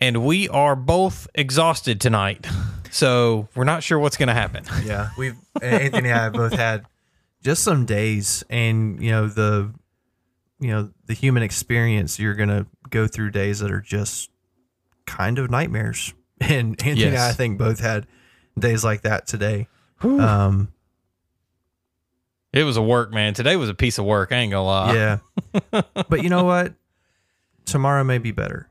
And we are both exhausted tonight. So we're not sure what's going to happen. Yeah, we've Anthony and I have both had just some days, and you know the, you know the human experience. You're gonna go through days that are just kind of nightmares, and Anthony and I, I think both had days like that today. Um, It was a work, man. Today was a piece of work. I ain't going to lie. yeah, but you know what? Tomorrow may be better.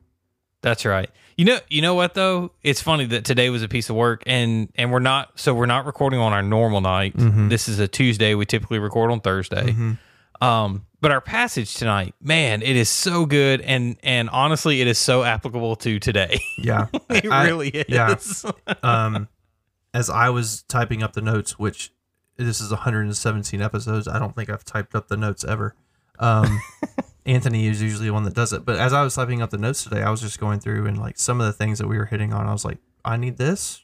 That's right. You know, you know what though? It's funny that today was a piece of work, and and we're not. So we're not recording on our normal night. This is a Tuesday. We typically record on Thursday. Um, but our passage tonight, man, it is so good, and and honestly, it is so applicable to today. Yeah, it I- really is. yeah. um, as I was typing up the notes, which this is 117 episodes, I don't think I've typed up the notes ever. Um, Anthony is usually the one that does it, but as I was typing up the notes today, I was just going through and like some of the things that we were hitting on. I was like, I need this,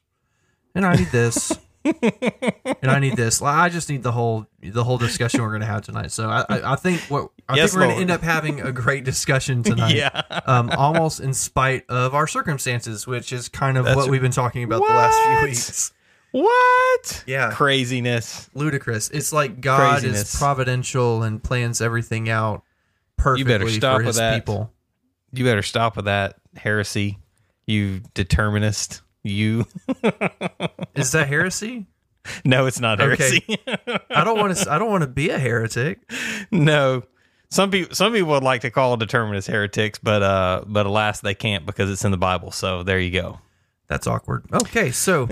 and I need this, and I need this. Like, I just need the whole the whole discussion we're going to have tonight. So I, I, I think what I Yes, think we're going to end up having a great discussion tonight yeah. um, almost in spite of our circumstances, which is kind of That's- what we've been talking about the last few weeks. What? Yeah. Craziness. Ludicrous. It's like God Craziness. is providential and plans everything out perfectly you better stop for with that. people. You better stop with that heresy, you determinist. You. Is that heresy? no, it's not Okay. heresy. I don't want to. I don't want to be a heretic. no. Some people, some people would like to call determinists heretics, but uh, but alas, they can't because it's in the Bible. So there you go. That's awkward. Okay, so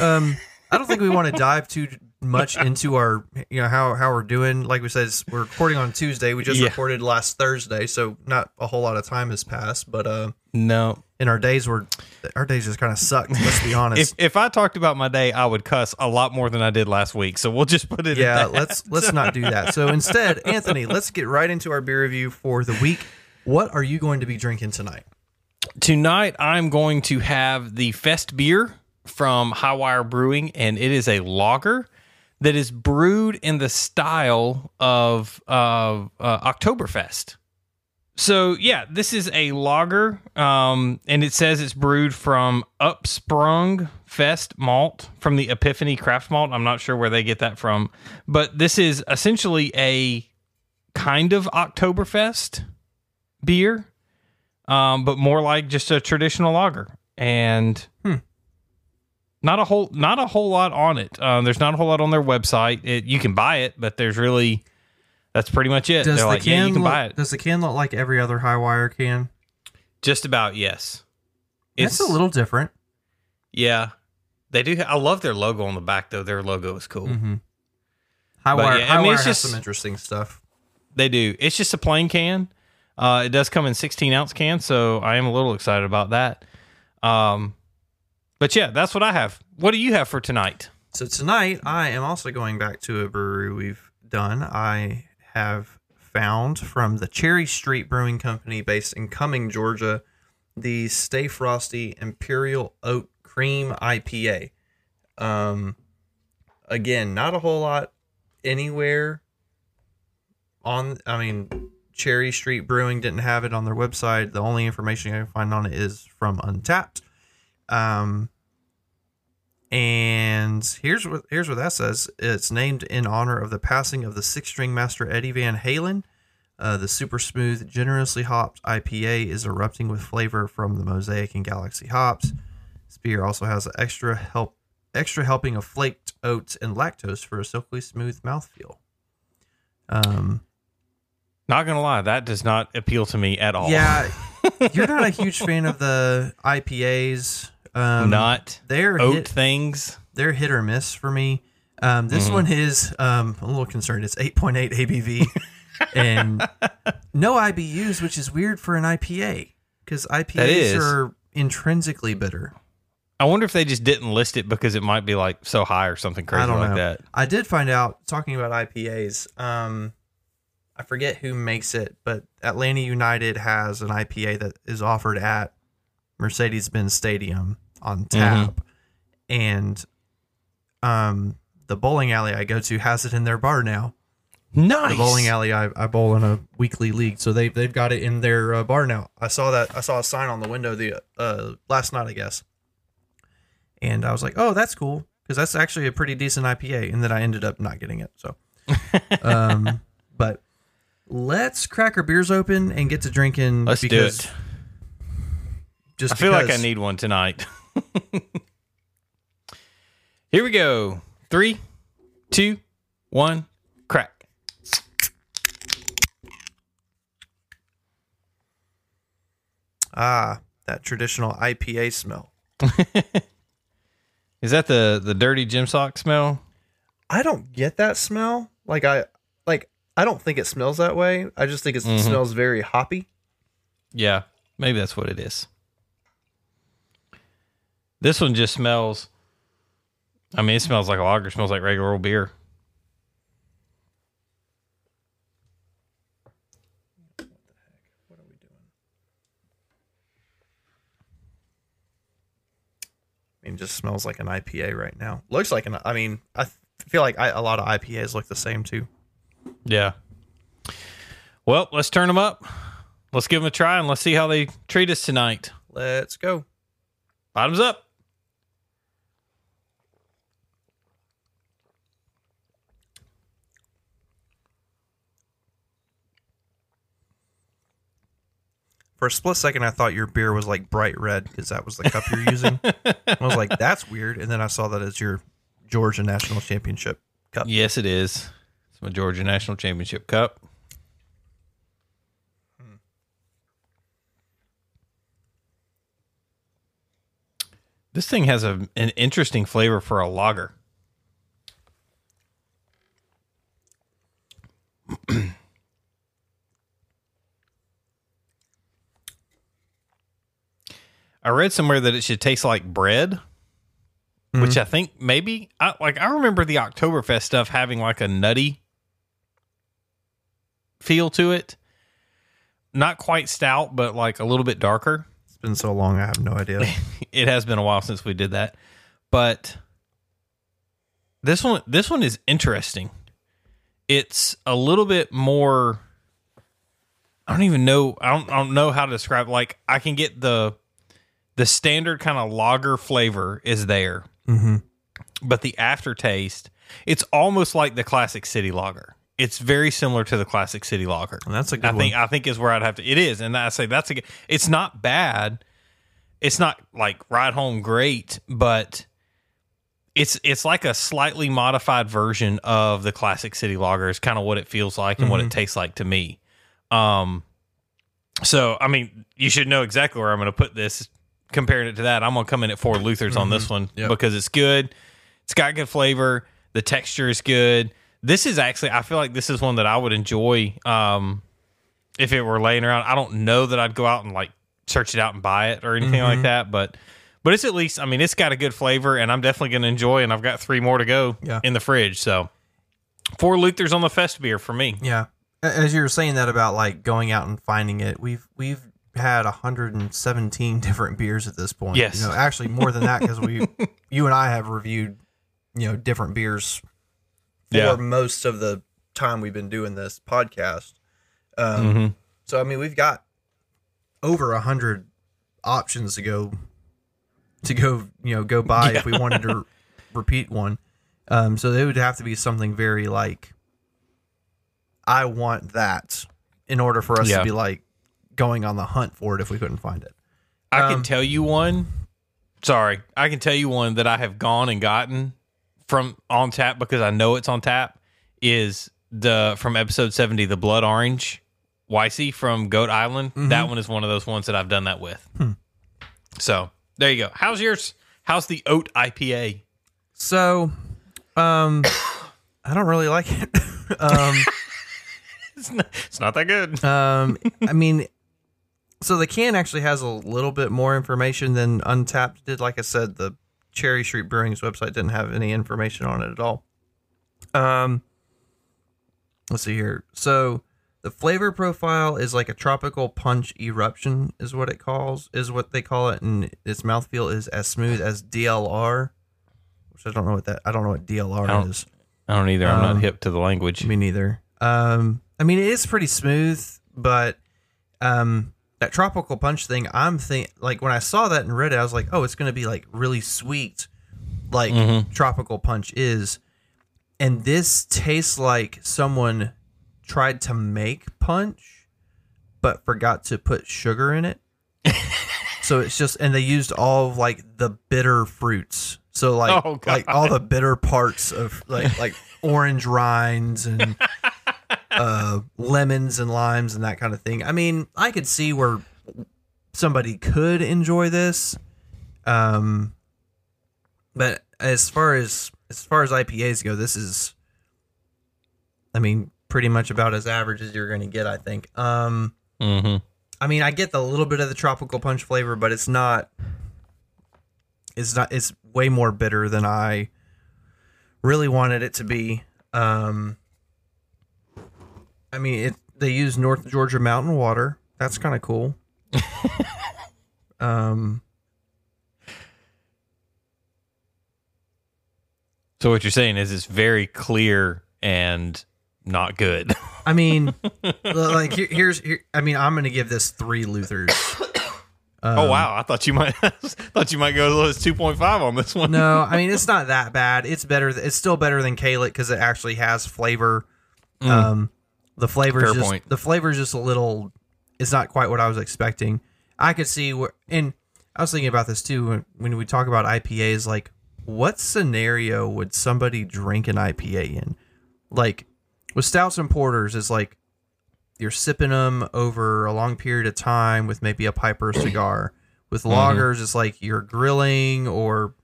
um, I don't think we want to dive too much into our, you know, how how we're doing. Like we said, we're recording on Tuesday. We just Yeah. recorded last Thursday, so not a whole lot of time has passed. But uh, No, in our days were our days just kind of sucked. Let's be honest. if if I talked about my day, I would cuss a lot more than I did last week. So we'll just put it. yeah, let's let's not do that. So instead, Anthony, let's get right into our beer review for the week. What are you going to be drinking tonight? Tonight, I'm going to have the Fest beer from Highwire Brewing, and it is a lager that is brewed in the style of uh, uh, Oktoberfest. So, yeah, this is a lager, um, and it says it's brewed from Upsprung Fest malt from the Epiphany Craft Malt. I'm not sure where they get that from, but this is essentially a kind of Oktoberfest beer um, but more like just a traditional lager, and not a whole not a whole lot on it. Um, there's not a whole lot on their website. It, you can buy it, but there's really that's pretty much it. Does They're the like, can yeah, you can look, buy it. Does the can look like every other Highwire can? Just about yes. It's a little different. yeah. They do. I love their logo on the back though. Their logo is cool. Mm-hmm. High But wire, yeah, I high mean, wire it's has just- some interesting stuff. They do. It's just a plain can. Uh, it does come in 16 ounce can, so I am a little excited about that. Um, but yeah, that's what I have. What do you have for tonight? So tonight, I am also going back to a brewery we've done. I have found from the Cherry Street Brewing Company, based in Cumming, Georgia, the Stay Frosty Imperial Oat Cream IPA. Um, again, not a whole lot anywhere on. I mean, Cherry Street Brewing didn't have it on their website. The only information I can find on it is from Untappd. Um, and here's what here's what that says. It's named in honor of the passing of the six string master Eddie Van Halen. Uh, the super smooth, generously hopped IPA is erupting with flavor from the Mosaic and Galaxy hops. This beer also has an extra help, extra helping of flaked oats and lactose for a silky smooth mouthfeel. Um, Not gonna lie, that does not appeal to me at all. yeah, you're not a huge fan of the IPAs. Um, not they're oat hit, things. they're hit or miss for me. Um, this Mm-hmm. one is um, I'm a little concerned. It's 8.8 ABV and no IBUs, which is weird for an IPA because IPAs are intrinsically bitter. I wonder if they just didn't list it because it might be like so high or something crazy I don't like know. that. I did find out talking about IPAs. Um, I forget who makes it, but Atlanta United has an IPA that is offered at Mercedes-Benz Stadium on tap, and um, the bowling alley I go to has it in their bar now. Nice. The bowling alley I, I bowl in a weekly league, so they they've got it in their uh, bar now. I saw that I saw a sign on the window the uh, last night, I guess, and I was like, oh, that's cool because that's actually a pretty decent IPA, and then I ended up not getting it. So, um, but let's crack our beers open and get to drinking. Let's do it. Just I feel like I need one tonight. Here we go. Three, two, one, crack. ah that traditional IPA smell. Is that the the dirty gym sock smell? I don't get that smell. Like I like I don't think it smells that way. I just think it Mhm. smells very hoppy. Yeah, maybe that's what it is. This one just smells. I mean, it smells like a lager. It smells like regular old beer. I mean, it just smells like an IPA right now. Looks like an. I mean, I feel like I, a lot of IPAs look the same too. Yeah. Well, let's turn them up. Let's give them a try and let's see how they treat us tonight. Let's go. Bottoms up. For a split second, I thought your beer was like bright red because that was the cup you're using. I was like, that's weird. And then I saw that as your Georgia National Championship cup. Yes, it is. It's my Georgia National Championship Cup. Hmm. This thing has a, an interesting flavor for a lager. I read somewhere that it should taste like bread, which mm-hmm. I think maybe I like. I remember the Oktoberfest stuff having like a nutty feel to it. Not quite stout, but like a little bit darker. It's been so long, I have no idea. It has been a while since we did that, but this one this one is interesting. It's a little bit more. I don't even know. I don't. I don't know how to describe. Like I can get the the standard kind of lager flavor is there, mm-hmm. but the aftertaste, it's almost like the classic city lager. It's very similar to the classic city lager. And that's a good I one. think I think is where I'd have to. It is, and I say that's a. good- It's not bad. It's not like ride home great, but it's it's like a slightly modified version of the classic city lager. Is kind of what it feels like and what it tastes like to me. Um, so I mean, you should know exactly where I'm going to put this. Comparing it to that, I'm going to come in at four Luthers on this one Yep. because it's good. It's got good flavor. The texture is good. This is actually, I feel like this is one that I would enjoy um, if it were laying around. I don't know that I'd go out and like search it out and buy it or anything like that, but but it's at least, I mean, it's got a good flavor, and I'm definitely going to enjoy. And I've got three more to go Yeah. in the fridge, so four Luthers on the fest beer for me. Yeah. As you were saying that about like going out and finding it, we've we've had 117 different beers at this point. Yes. You know, actually more than that because we you and I have reviewed, you know, different beers for Yeah. most of the time we've been doing this podcast. Um Mhm. so I mean, we've got over a 100 options to go to go, you know, go buy if we wanted to repeat one. Um so it would have to be something very like I want that in order for us Yeah. to be like going on the hunt for it if we couldn't find it. I Um, can tell you one Sorry, I can tell you one that I have gone and gotten from on tap because I know it's on tap is the from episode seventy, the blood orange YC from Goat Island. That one is one of those ones that I've done that with. So there you go. How's yours? How's the oat IPA? So, um, I don't really like it. um, It's not, it's not that good. um, I mean, so the can actually has a little bit more information than Untappd did. Like I said, the Cherry Street Brewing's website didn't have any information on it at all. Um, let's see here. So the flavor profile is like a tropical punch eruption, is what it calls, is what they call it, and its mouthfeel is as smooth as DLR, which I don't know what that. I don't know what DLR don't- is. I don't either. I'm Um, not hip to the language. Me neither. Um, I mean, it is pretty smooth, but um, that tropical punch thing, I'm think like when I saw that and read it, I was like, oh, it's gonna be like really sweet, like Mm-hmm. tropical punch is. And this tastes like someone tried to make punch, but forgot to put sugar in it. so it's just, and they used all of like the bitter fruits. So like, Oh, like all the bitter parts of like like orange rinds and uh, lemons and limes and that kind of thing. I mean, I could see where somebody could enjoy this, um, but as far as as far as IPAs go, this is, I mean, pretty much about as average as you're going to get. I think. Um, hmm I mean, I get the little bit of the tropical punch flavor, but it's not. It's not. It's way more bitter than I really wanted it to be. Um, I mean, it. They use North Georgia mountain water. That's kind of cool. um, So what you're saying is it's very clear and not good. I mean, like here, here's. Here, I mean, I'm gonna give this three Luthers. oh wow, I thought you might thought you might go as low as 2.5 on this one. No, I mean it's not that bad. It's better. It's still better than Kalik because it actually has flavor. Um, the flavor Fair just point. the flavor is just a little. It's not quite what I was expecting. I could see where, and I was thinking about this too when, when we talk about IPAs. Like, what scenario would somebody drink an IPA in? Like, with stouts and porters, is like you're sipping them over a long period of time with maybe a pipe or a cigar. With lagers, it's like you're grilling or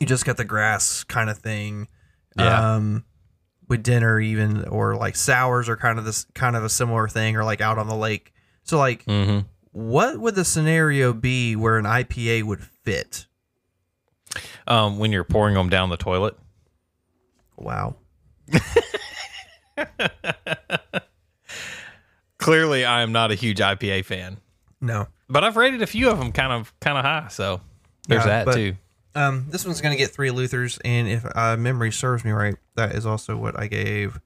you just got the grass kind of thing. Yeah. Um, with dinner even or like sours are kind of this kind of a similar thing or like out on the lake. So like hmm what would the scenario be where an IPA would fit? Um, when you're pouring them down the toilet. Wow. Clearly, I am not a huge IPA fan, No. but I've rated a few of them kind of kind of high. So there's Yeah, that but- too. Um, this one's gonna get three Luthers, and if uh, memory serves me right, that is also what I gave.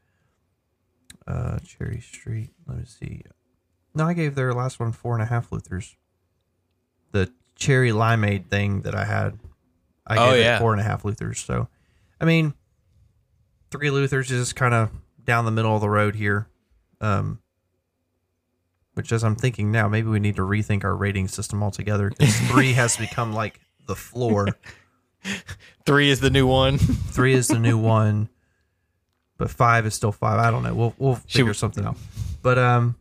Uh, Cherry Street. Let me see. No, I gave their last one four and a half Luthers. The cherry limeade thing that I had, I Oh, gave yeah. it four and a half Luthers. So, I mean, three Luthers is kind of down the middle of the road here. Um, which, as I'm thinking now, maybe we need to rethink our rating system altogether because three has become like the floor. Three is the new one. Three is the new one, but five is still five. I don't know. We'll we'll figure something out. But um,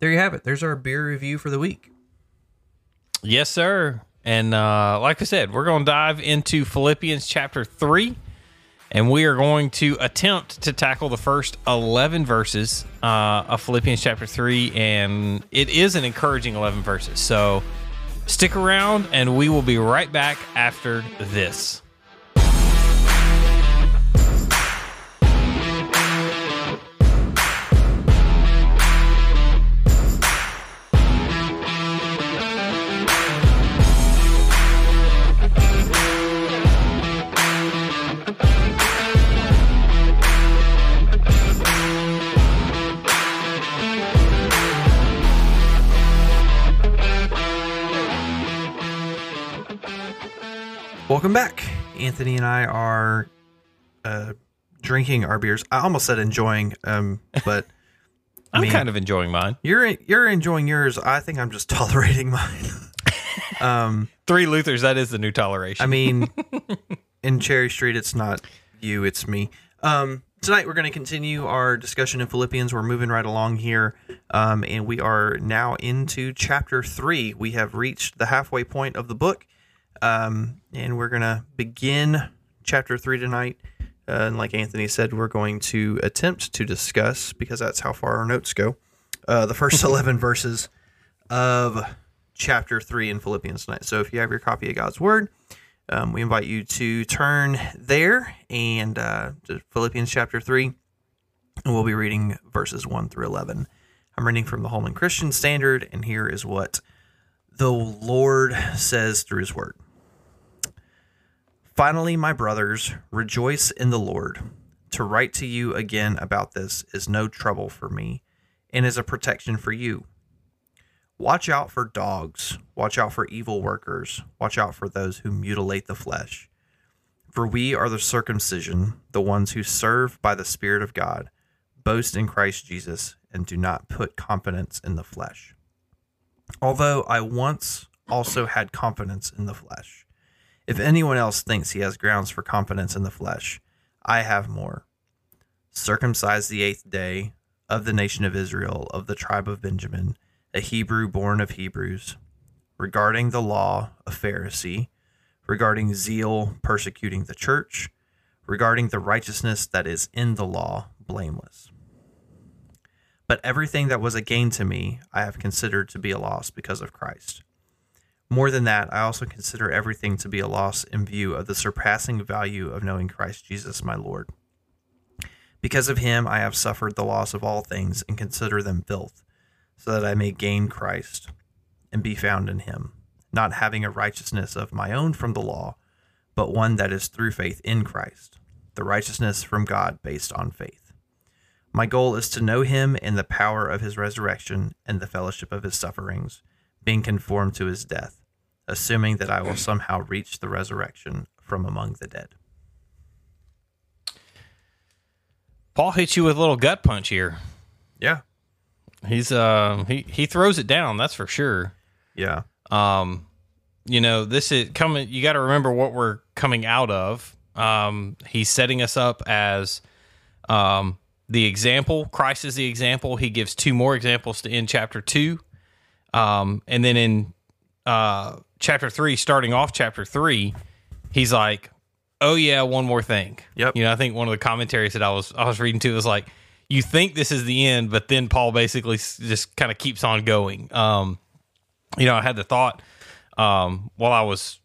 there you have it. There's our beer review for the week. Yes, sir. And uh, like I said, we're going to dive into Philippians chapter 3, and we are going to attempt to tackle the first 11 verses uh, of Philippians chapter 3. And it is an encouraging 11 verses. So stick around, and we will be right back after this. Welcome back. Anthony and I are uh, drinking our beers. I almost said enjoying, um, but I I'm mean, kind of enjoying mine. you're you're enjoying yours. I think I'm just tolerating mine. Um, Three Luthers, that is the new toleration. I mean, in Cherry Street, it's not you, it's me. Um, tonight, we're going to continue our discussion in Philippians. We're moving right along here, um, and we are now into chapter three. We have reached the halfway point of the book, um, and we're going to begin chapter three tonight. Uh, and like Anthony said, we're going to attempt to discuss, because that's how far our notes go, uh, the first 11 verses of chapter 3 in Philippians tonight. So if you have your copy of God's Word, um, we invite you to turn there and uh, to Philippians chapter 3, and we'll be reading verses 1 through 11. I'm reading from the Holman Christian Standard, and here is what the Lord says through His Word. Finally, my brothers, rejoice in the Lord. To write to you again about this is no trouble for me and is a protection for you. Watch out for dogs. Watch out for evil workers. Watch out for those who mutilate the flesh. For we are the circumcision, the ones who serve by the Spirit of God, boast in Christ Jesus, and do not put confidence in the flesh. Although I once also had confidence in the flesh. If anyone else thinks he has grounds for confidence in the flesh, I have more. Circumcised the eighth day of the nation of Israel, of the tribe of Benjamin, a Hebrew born of Hebrews, regarding the law, a Pharisee, regarding zeal, persecuting the church, regarding the righteousness that is in the law, blameless. But everything that was a gain to me, I have considered to be a loss because of Christ. More than that, I also consider everything to be a loss in view of the surpassing value of knowing Christ Jesus my Lord. Because of him, I have suffered the loss of all things and consider them filth, so that I may gain Christ and be found in him, not having a righteousness of my own from the law, but one that is through faith in Christ, the righteousness from God based on faith. My goal is to know him in the power of his resurrection and the fellowship of his sufferings, being conformed to his death, assuming that I will somehow reach the resurrection from among the dead. Paul hits you with a little gut punch here. Yeah. He's uh he he throws it down, that's for sure. Yeah. Um you know, this is coming you got to remember what we're coming out of. Um he's setting us up as um the example, Christ is the example. He gives two more examples to end chapter 2. Um and then in uh chapter 3 starting off chapter 3, he's like, "Oh yeah, one more thing." Yep. You know, I think one of the commentaries that I was I was reading too was like you think this is the end, but then Paul basically just kind of keeps on going. Um, you know, I had the thought um, while I was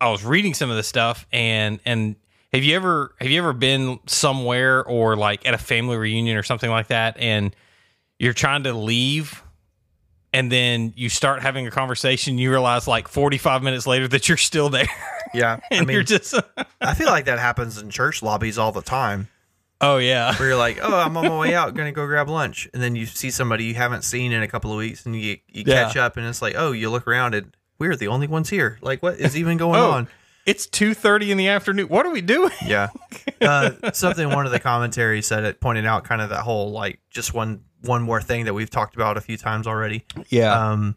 I was reading some of this stuff, and and have you ever have you ever been somewhere or like at a family reunion or something like that, and you're trying to leave, and then you start having a conversation, you realize like 45 minutes later that you're still there, Yeah. I mean, you're just I feel like that happens in church lobbies all the time oh yeah, where you're like, oh, I'm on my way out, going to go grab lunch. And then you see somebody you haven't seen in a couple of weeks and you, you Yeah. catch up and it's like, oh, you look around and we're the only ones here. Like, what is even going oh, on? it's 2:30 in the afternoon. What are we doing? Yeah. Uh, something one of the commentaries said it pointed out kind of that whole like just one one more thing that we've talked about a few times already. Yeah, Um,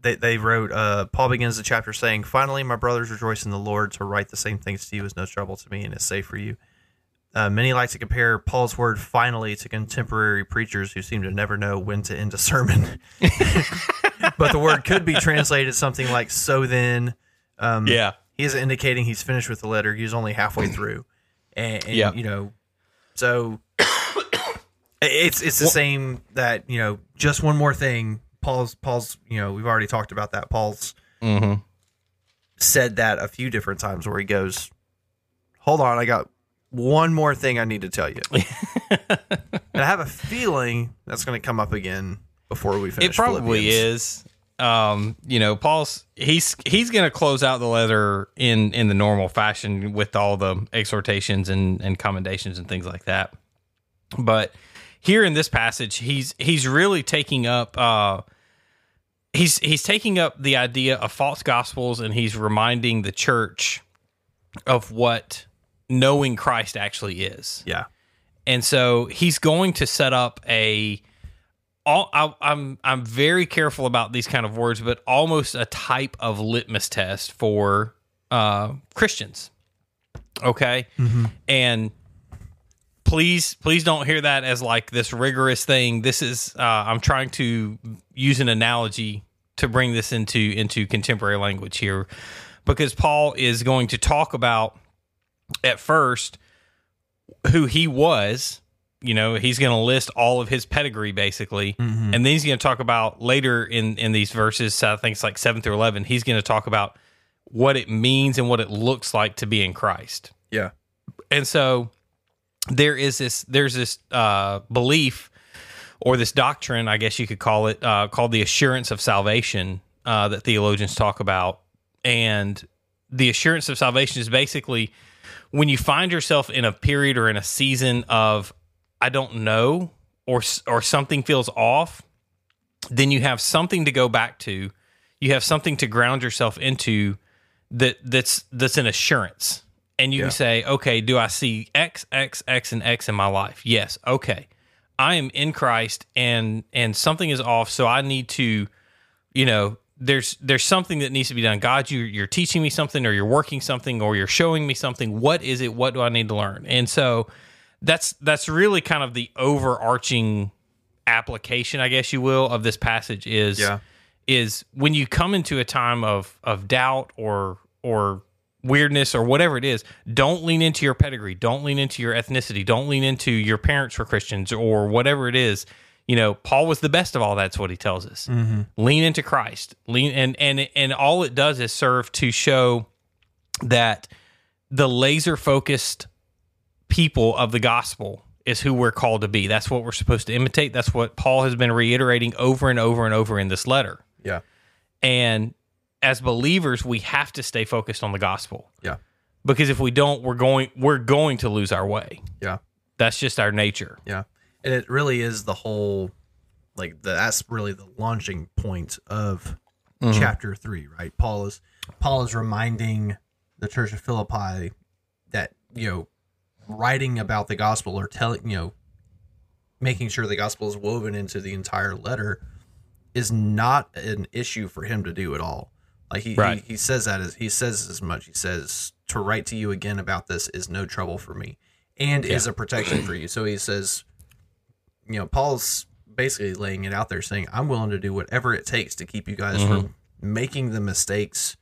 they, they wrote, uh, Paul begins the chapter saying, Finally, my brothers rejoice in the Lord. To write the same things to you is no trouble to me and is safe for you. Uh, many like to compare Paul's word finally to contemporary preachers who seem to never know when to end a sermon. but the word could be translated something like so then. Um, yeah. He isn't indicating he's finished with the letter. He's only halfway through. And, and Yeah. you know, so it's it's the same that, you know, just one more thing. Paul's Paul's, you know, we've already talked about that. Paul's Mm-hmm. said that a few different times where he goes, "Hold on, I got one more thing I need to tell you." and I have a feeling that's going to come up again before we finish. It probably Philippians. is. Um, you know, Paul's he's he's going to close out the letter in in the normal fashion with all the exhortations and and commendations and things like that. But here in this passage, he's he's really taking up uh he's he's taking up the idea of false gospels and he's reminding the church of what knowing Christ actually is. Yeah, And so he's going to set up a all I, I'm I'm very careful about these kind of words, but almost a type of litmus test for uh, Christians. Okay, and please please don't hear that as like this rigorous thing. This is uh, I'm trying to use an analogy to bring this into into contemporary language here, because Paul is going to talk about at first who he was you know he's going to list all of his pedigree basically and then he's going to talk about later in in these verses i think it's like 7 through 11 he's going to talk about what it means and what it looks like to be in christ Yeah. and so there is this there's this uh, belief or this doctrine i guess you could call it uh, called the assurance of salvation uh, that theologians talk about. And the assurance of salvation is basically when you find yourself in a period or in a season of i don't know or or something feels off then you have something to go back to. You have something to ground yourself into that that's that's an assurance and you Yeah. can say okay do i see x x x and x in my life? Yes. Okay. I am in christ and and something is off so i need to you know there's there's something that needs to be done. God you you're teaching me something or you're working something or you're showing me something. What is it? What do i need to learn? And so that's that's really kind of the overarching application i guess you will of this passage is Yeah. is when you come into a time of of doubt or or weirdness or whatever it is don't lean into your pedigree. Don't lean into your ethnicity. Don't lean into your parents were christians or whatever it is. You know paul was the best of all that's what he tells us. Mm-hmm. Lean into christ. Lean and and and all it does is serve to show that the laser focused people of the gospel is who we're called to be. That's what we're supposed to imitate. That's what paul has been reiterating over and over and over in this letter. Yeah. and as believers, we have to stay focused on the gospel Yeah. because if we don't, we're going we're going to lose our way. Yeah. That's just our nature. Yeah. And it really is the whole like the, that's really the launching point of mm-hmm. chapter 3, right? Paul is Paul is reminding the church of Philippi that, you know, writing about the gospel or telling, you know, making sure the gospel is woven into the entire letter is not an issue for him to do at all. Like he, Right. he, he says that as he says as much. He says to write to you again about this is no trouble for me and is a protection for you. So he says, you know, Paul's basically laying it out there saying, I'm willing to do whatever it takes to keep you guys from making the mistakes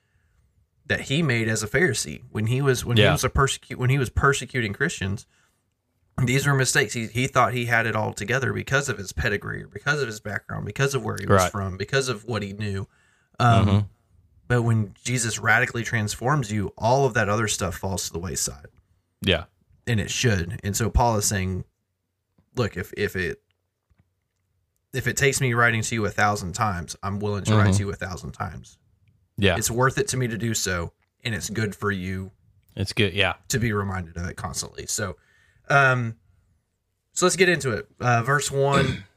that he made as a Pharisee when he was when he was a persecute when he was persecuting Christians. These were mistakes. He he thought he had it all together because of his pedigree, or because of his background, because of where he was Right. from, because of what he knew. Um, Mhm. But when Jesus radically transforms you, all of that other stuff falls to the wayside Yeah. and it should. And so Paul is saying, look, if if it if it takes me writing to you a thousand times, I'm willing to write Mhm. to you a thousand times. Yeah. It's worth it to me to do so, and it's good for you It's good. Yeah. to be reminded of it constantly. So, um, so let's get into it. Uh, verse one.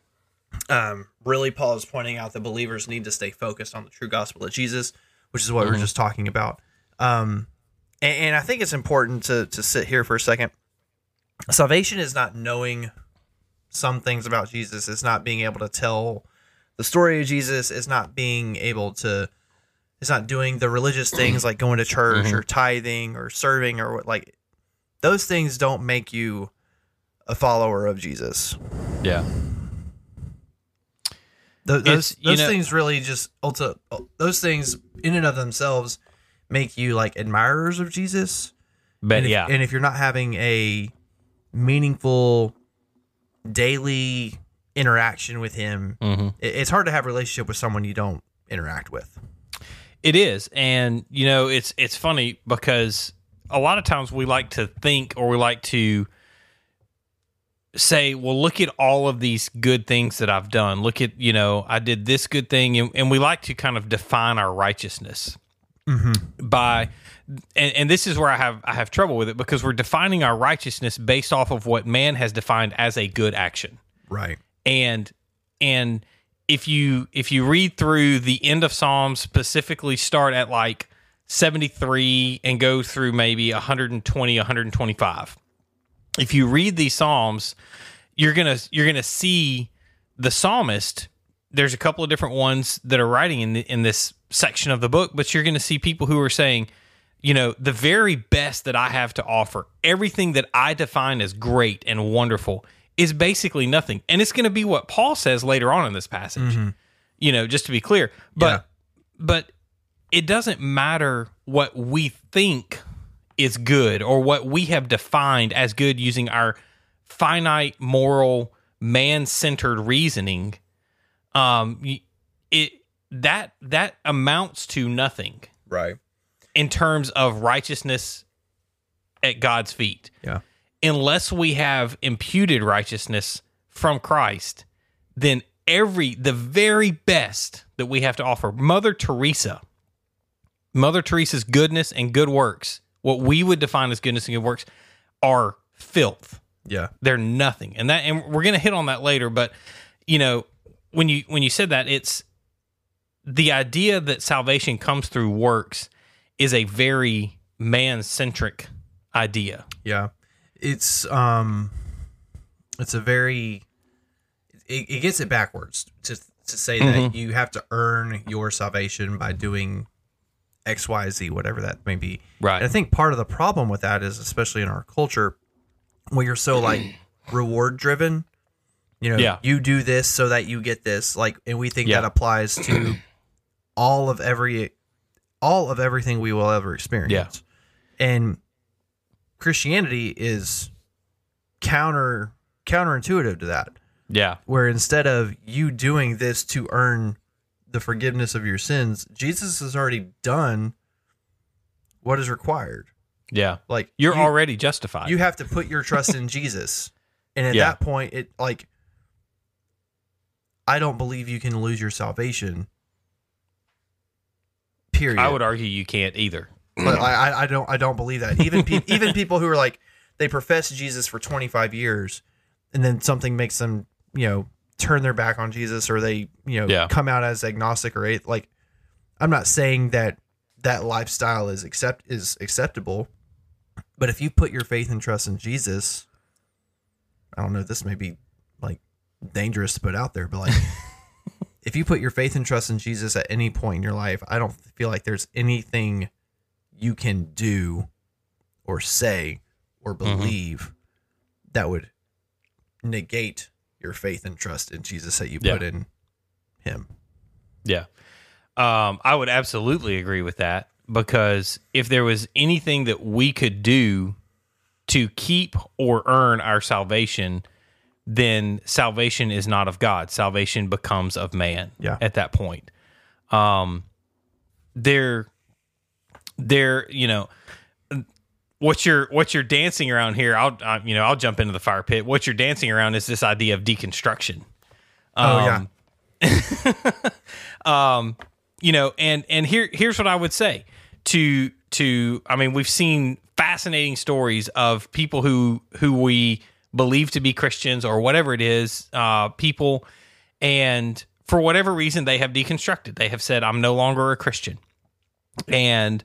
Um, really, Paul is pointing out that believers need to stay focused on the true gospel of Jesus, which is what we were just talking about. Um, and, and I think it's important to to sit here for a second. Salvation is not knowing some things about Jesus. It's not being able to tell the story of Jesus. It's not being able to. It's not doing the religious things like going to church or tithing or serving or what like those things don't make you a follower of Jesus. Yeah. Th- those know- things really just ulti- those things in and of themselves make you like admirers of Jesus. But and if, yeah. and if you're not having a meaningful daily interaction with him, Mhm. it- it's hard to have a relationship with someone you don't interact with. It is, and you know, it's it's funny because a lot of times we like to think or we like to say, "Well, look at all of these good things that I've done. Look at you know, I did this good thing," and, and we like to kind of define our righteousness mm-hmm. by, and, and this is where I have I have trouble with it because we're defining our righteousness based off of what man has defined as a good action Right. and and if you if you read through the end of psalms specifically start at like 73 and go through maybe 120 125 if you read these psalms you're gonna you're gonna see the psalmist, there's a couple of different ones that are writing in the, in this section of the book, but you're going to see people who are saying, you know, the very best that I have to offer, everything that I define as great and wonderful is basically nothing. And it's going to be what Paul says later on in this passage. Mm-hmm. You know, just to be clear. But Yeah. but it doesn't matter what we think is good or what we have defined as good using our finite moral man-centered reasoning um it that that amounts to nothing Right. in terms of righteousness at God's feet Yeah. unless we have imputed righteousness from Christ, then every the very best that we have to offer, Mother Teresa, Mother Teresa's goodness and good works, what we would define as goodness and good works, are filth. Yeah. They're nothing. And that and we're gonna hit on that later, but you know, when you when you said that, it's the idea that salvation comes through works is a very man centric idea. Yeah. It's um it's a very it, it gets it backwards to to say that you have to earn your salvation by doing X, Y, Z, whatever that may be. Right. And I think part of the problem with that is especially in our culture where you're so like reward driven. You know, Yeah. you do this so that you get this. Like and we think Yeah. that applies to all of every all of everything we will ever experience. Yeah. And Christianity is counter counterintuitive to that. Yeah. Where instead of you doing this to earn the forgiveness of your sins, Jesus has already done what is required. Yeah. Like You're you, already justified. you have to put your trust in Jesus. And at Yeah. that point it like I don't believe you can lose your salvation. Period. I would argue you can't either. but I, I- I don't I don't believe that. Even pe- even people who are like they profess Jesus for 25 years, and then something makes them you know turn their back on Jesus, or they you know Yeah. come out as agnostic or like. I'm not saying that that lifestyle is accept is acceptable, but if you put your faith and trust in Jesus, I don't know. This may be like dangerous to put out there, but like. If you put your faith and trust in Jesus at any point in your life, I don't feel like there's anything you can do or say or mm-hmm. believe that would negate your faith and trust in Jesus that you Yeah. put in him. Yeah. Um, I would absolutely agree with that because if there was anything that we could do to keep or earn our salvation, then salvation is not of God. Salvation becomes of man Yeah. at that point. Um, there, there, you know, what you're what you're dancing around here. I'll, I, you know, I'll jump into the fire pit. What you're dancing around is this idea of deconstruction. Oh Um, you know and and here here's what i would say to to i mean we've seen fascinating stories of people who who we believe to be christians or whatever it is uh people and for whatever reason they have deconstructed they have said i'm no longer a christian and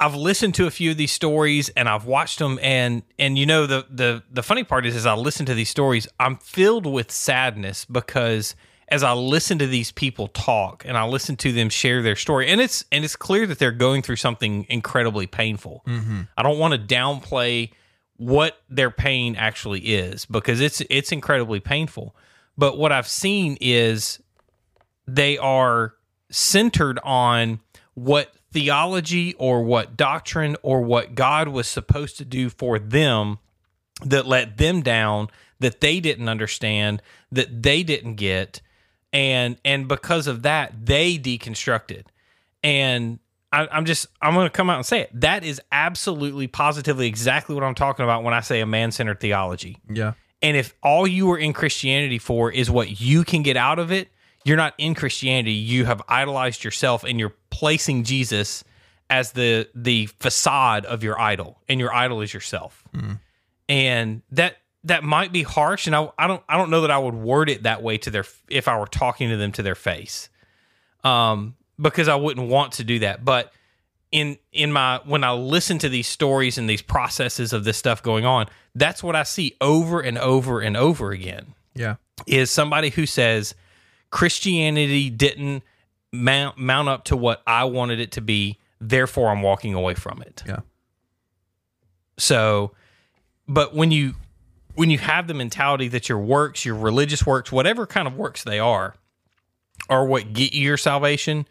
I've listened to a few of these stories and I've watched them and and you know the the the funny part is as I listen to these stories I'm filled with sadness because as I listen to these people talk and I listen to them share their story and it's and it's clear that they're going through something incredibly painful. Mm-hmm. I don't want to downplay what their pain actually is because it's it's incredibly painful. But what I've seen is they are centered on what theology or what doctrine or what God was supposed to do for them that let them down that they didn't understand that they didn't get and and because of that they deconstructed and I, I'm just I'm going to come out and say it that is absolutely positively exactly what I'm talking about when I say a man-centered theology Yeah. and if all you are in Christianity for is what you can get out of it, you're not in Christianity. You have idolized yourself and you're placing Jesus as the the facade of your idol, and your idol is yourself. And that that might be harsh, and I, I don't I don't know that I would word it that way to their if I were talking to them to their face, um, because I wouldn't want to do that. But in in my when I listen to these stories and these processes of this stuff going on, that's what I see over and over and over again. Yeah. is somebody who says Christianity didn't mount, mount up to what I wanted it to be, therefore I'm walking away from it. Yeah. So, but when you when you have the mentality that your works, your religious works, whatever kind of works they are, are what get you your salvation,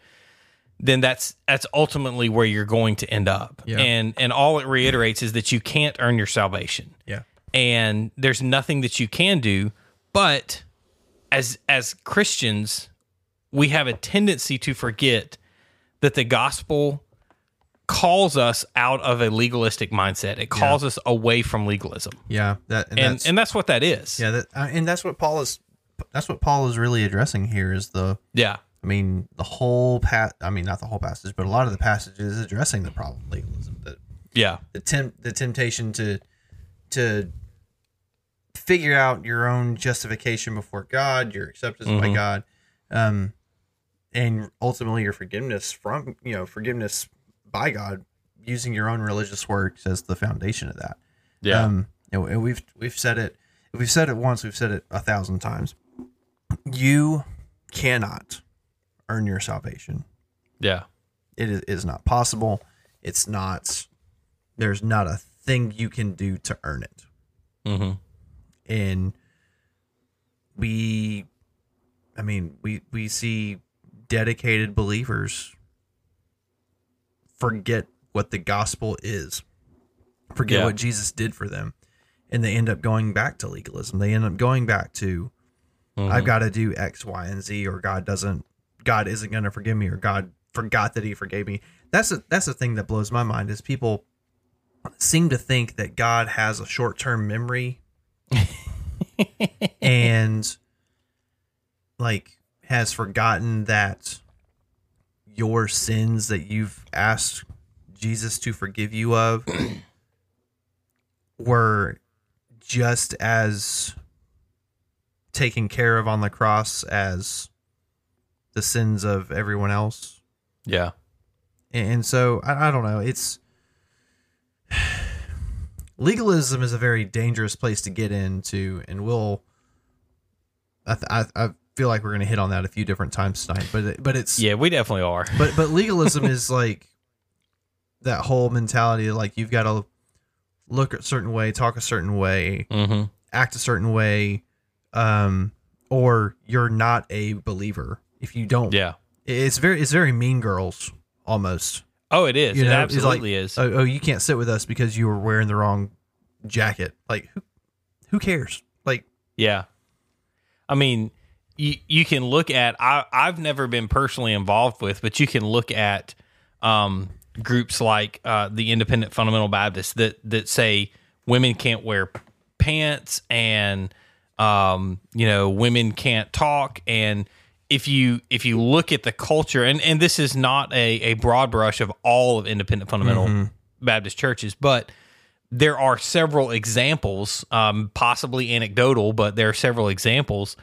then that's that's ultimately where you're going to end up. Yeah. And and all it reiterates is that you can't earn your salvation. Yeah. And there's nothing that you can do, but as as Christians, we have a tendency to forget that the gospel calls us out of a legalistic mindset. It calls us away from legalism. Yeah. That and, And that's, and that's what that is. yeah. That uh, and that's what Paul is. That's what Paul is really addressing here. Is the Yeah. I mean the whole pat. I mean not the whole passage, but a lot of the passage is addressing the problem of legalism. That Yeah. the temp the temptation to to figure out your own justification before God, your acceptance by Mhm. God, um, and ultimately your forgiveness from you know forgiveness by God using your own religious works as the foundation of that. Yeah. Um, and we've we've said it we've said it once, we've said it a thousand times. You cannot earn your salvation. yeah. It is, is not possible. It's not. There's not a thing you can do to earn it. Mm-hmm. And we, I mean, we we see dedicated believers forget what the gospel is, forget Yeah. what Jesus did for them, and they end up going back to legalism. They end up going back to I've mm-hmm. got to do X, Y, and Z, or God doesn't, God isn't going to forgive me, or God forgot that He forgave me. That's a that's the thing that blows my mind is people seem to think that God has a short term memory and like has forgotten that your sins that you've asked Jesus to forgive you of were just as taken care of on the cross as the sins of everyone else. Yeah. And so I, I don't know. It's legalism is a very dangerous place to get into, and we'll. I, I, I feel like we're going to hit on that a few different times tonight, but it, but it's Yeah, we definitely are. but but legalism is like that whole mentality of like you've got to look a certain way, talk a certain way, Mm-hmm. act a certain way, um, or you're not a believer if you don't. Yeah. It's very it's very mean girls almost. Oh, it is. You it know, absolutely like, is. Oh, oh, you can't sit with us because you were wearing the wrong jacket. Like who who cares? Like Yeah. I mean, you you can look at I I've never been personally involved with, but you can look at um, groups like uh, the Independent Fundamental Baptists that that say women can't wear pants and um, you know women can't talk. And if you if you look at the culture and and this is not a, a broad brush of all of independent fundamental Baptist churches, but there are several examples, um, possibly anecdotal, but there are several examples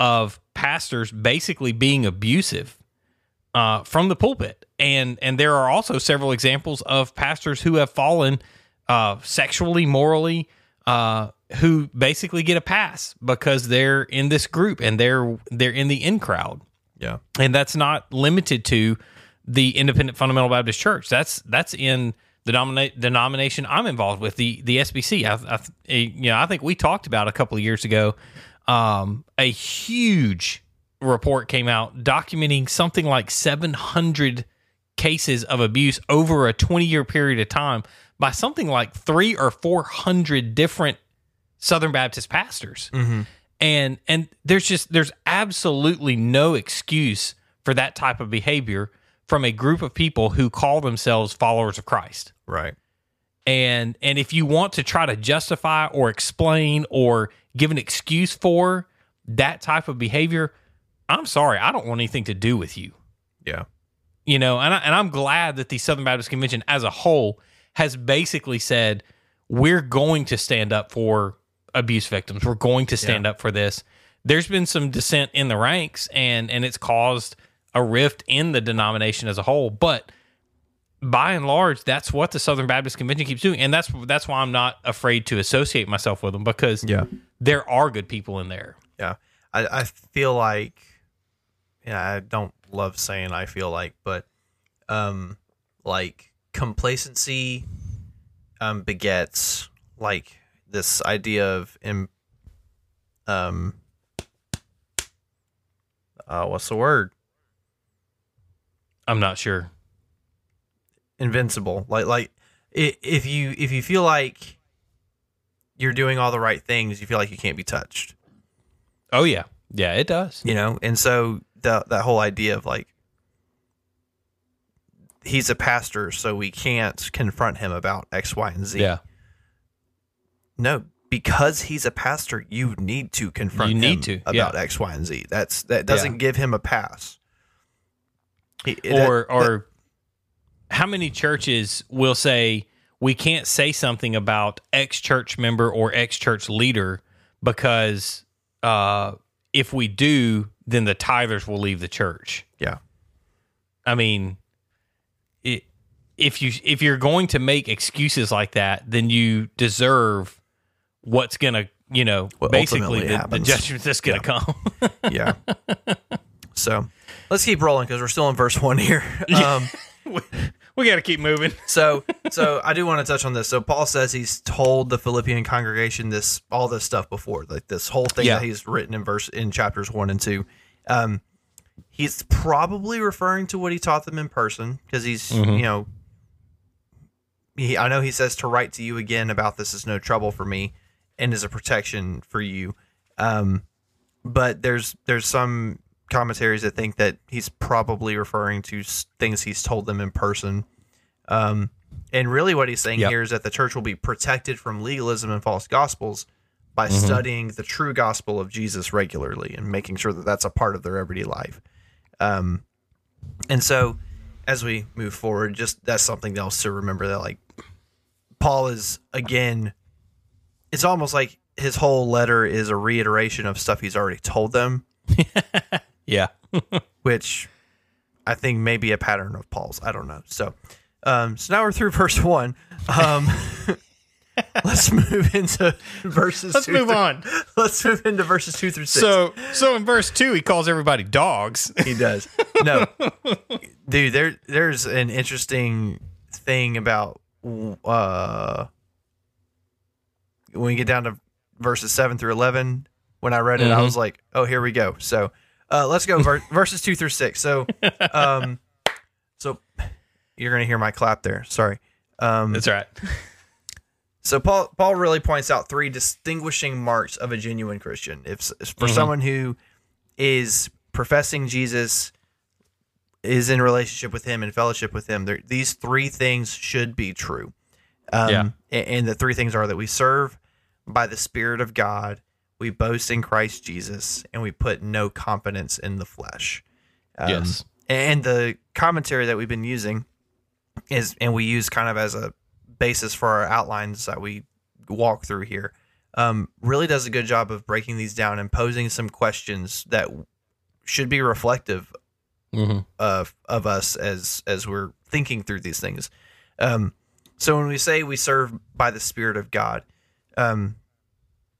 of pastors basically being abusive uh, from the pulpit, and and there are also several examples of pastors who have fallen uh, sexually, morally, uh, who basically get a pass because they're in this group and they're they're in the in crowd yeah. and that's not limited to the Independent Fundamental Baptist Church. That's that's in the domina- denomination I'm involved with, the the SBC. I, I, you know, I think we talked about a couple of years ago. Um, a huge report came out documenting something like 700 cases of abuse over a 20 year period of time by something like three or 400 different Southern Baptist pastors and and there's just there's absolutely no excuse for that type of behavior from a group of people who call themselves followers of Christ. Right. And and if you want to try to justify or explain or give an excuse for that type of behavior, I'm sorry, I don't want anything to do with you. Yeah. You know, and I, and I'm glad that the Southern Baptist Convention as a whole has basically said we're going to stand up for abuse victims. We're going to stand up for this. There's been some dissent in the ranks and and it's caused a rift in the denomination as a whole, but by and large, that's what the Southern Baptist Convention keeps doing, and that's that's why I'm not afraid to associate myself with them because Yeah. There are good people in there. Yeah. I, I feel like yeah, I don't love saying I feel like, but um like complacency um begets like this idea of Im, um uh what's the word? I'm not sure. Invincible. Like like if you if you feel like you're doing all the right things, you feel like you can't be touched. Oh yeah, yeah, it does. you know? And so the, that whole idea of like he's a pastor so we can't confront him about x y and z. Yeah, no because he's a pastor you need to confront You need him to, about yeah. x y and z. That's that doesn't give him a pass. He- or that- or how many churches will say we can't say something about X church member or X church leader because uh, if we do, then the tithers will leave the church. yeah. I mean, it, if you if you're going to make excuses like that, then you deserve what's gonna you know What basically the, the judgment that's gonna come. yeah. So let's keep rolling because we're still in verse one here. Um we, got to keep moving. so so I do want to touch on this. So Paul says he's told the Philippian congregation this all this stuff before, like this whole thing Yeah. that he's written in verse in chapters one and two. Um, he's probably referring to what he taught them in person because he's you know. He, I know he says to write to you again about this is no trouble for me and is a protection for you. Um, but there's there's some commentaries that think that he's probably referring to things he's told them in person. Um, and really, what he's saying Yep. here is that the church will be protected from legalism and false gospels by studying the true gospel of Jesus regularly and making sure that that's a part of their everyday life. Um, and so, as we move forward, just that's something else to remember that, like, Paul is again, it's almost like his whole letter is a reiteration of stuff he's already told them Yeah. which I think may be a pattern of Paul's. I don't know. So, um, so now we're through verse one. Um, let's move into verses. Let's two move through- on. Let's move into verses two through six. So, so in verse two, he calls everybody dogs. he does. No, dude. There, there's an interesting thing about uh, when we get down to verses seven through eleven. When I read it, I Mhm. was like, "Oh, here we go." So, uh, let's go ver- verses two through six. So, um, so you're gonna hear my clap there. Sorry. Um, That's right. so Paul Paul really points out three distinguishing marks of a genuine Christian. If, if for Mhm. someone who is professing Jesus, is in relationship with Him and fellowship with Him, there, these three things should be true. Um, Yeah. a- And the three things are that we serve by the Spirit of God, we boast in Christ Jesus, and we put no confidence in the flesh. Um, yes. and the commentary that we've been using is and we use kind of as a basis for our outlines that we walk through here um, really does a good job of breaking these down and posing some questions that should be reflective Mm-hmm. of of us as as we're thinking through these things. Um, so when we say we serve by the Spirit of God, um,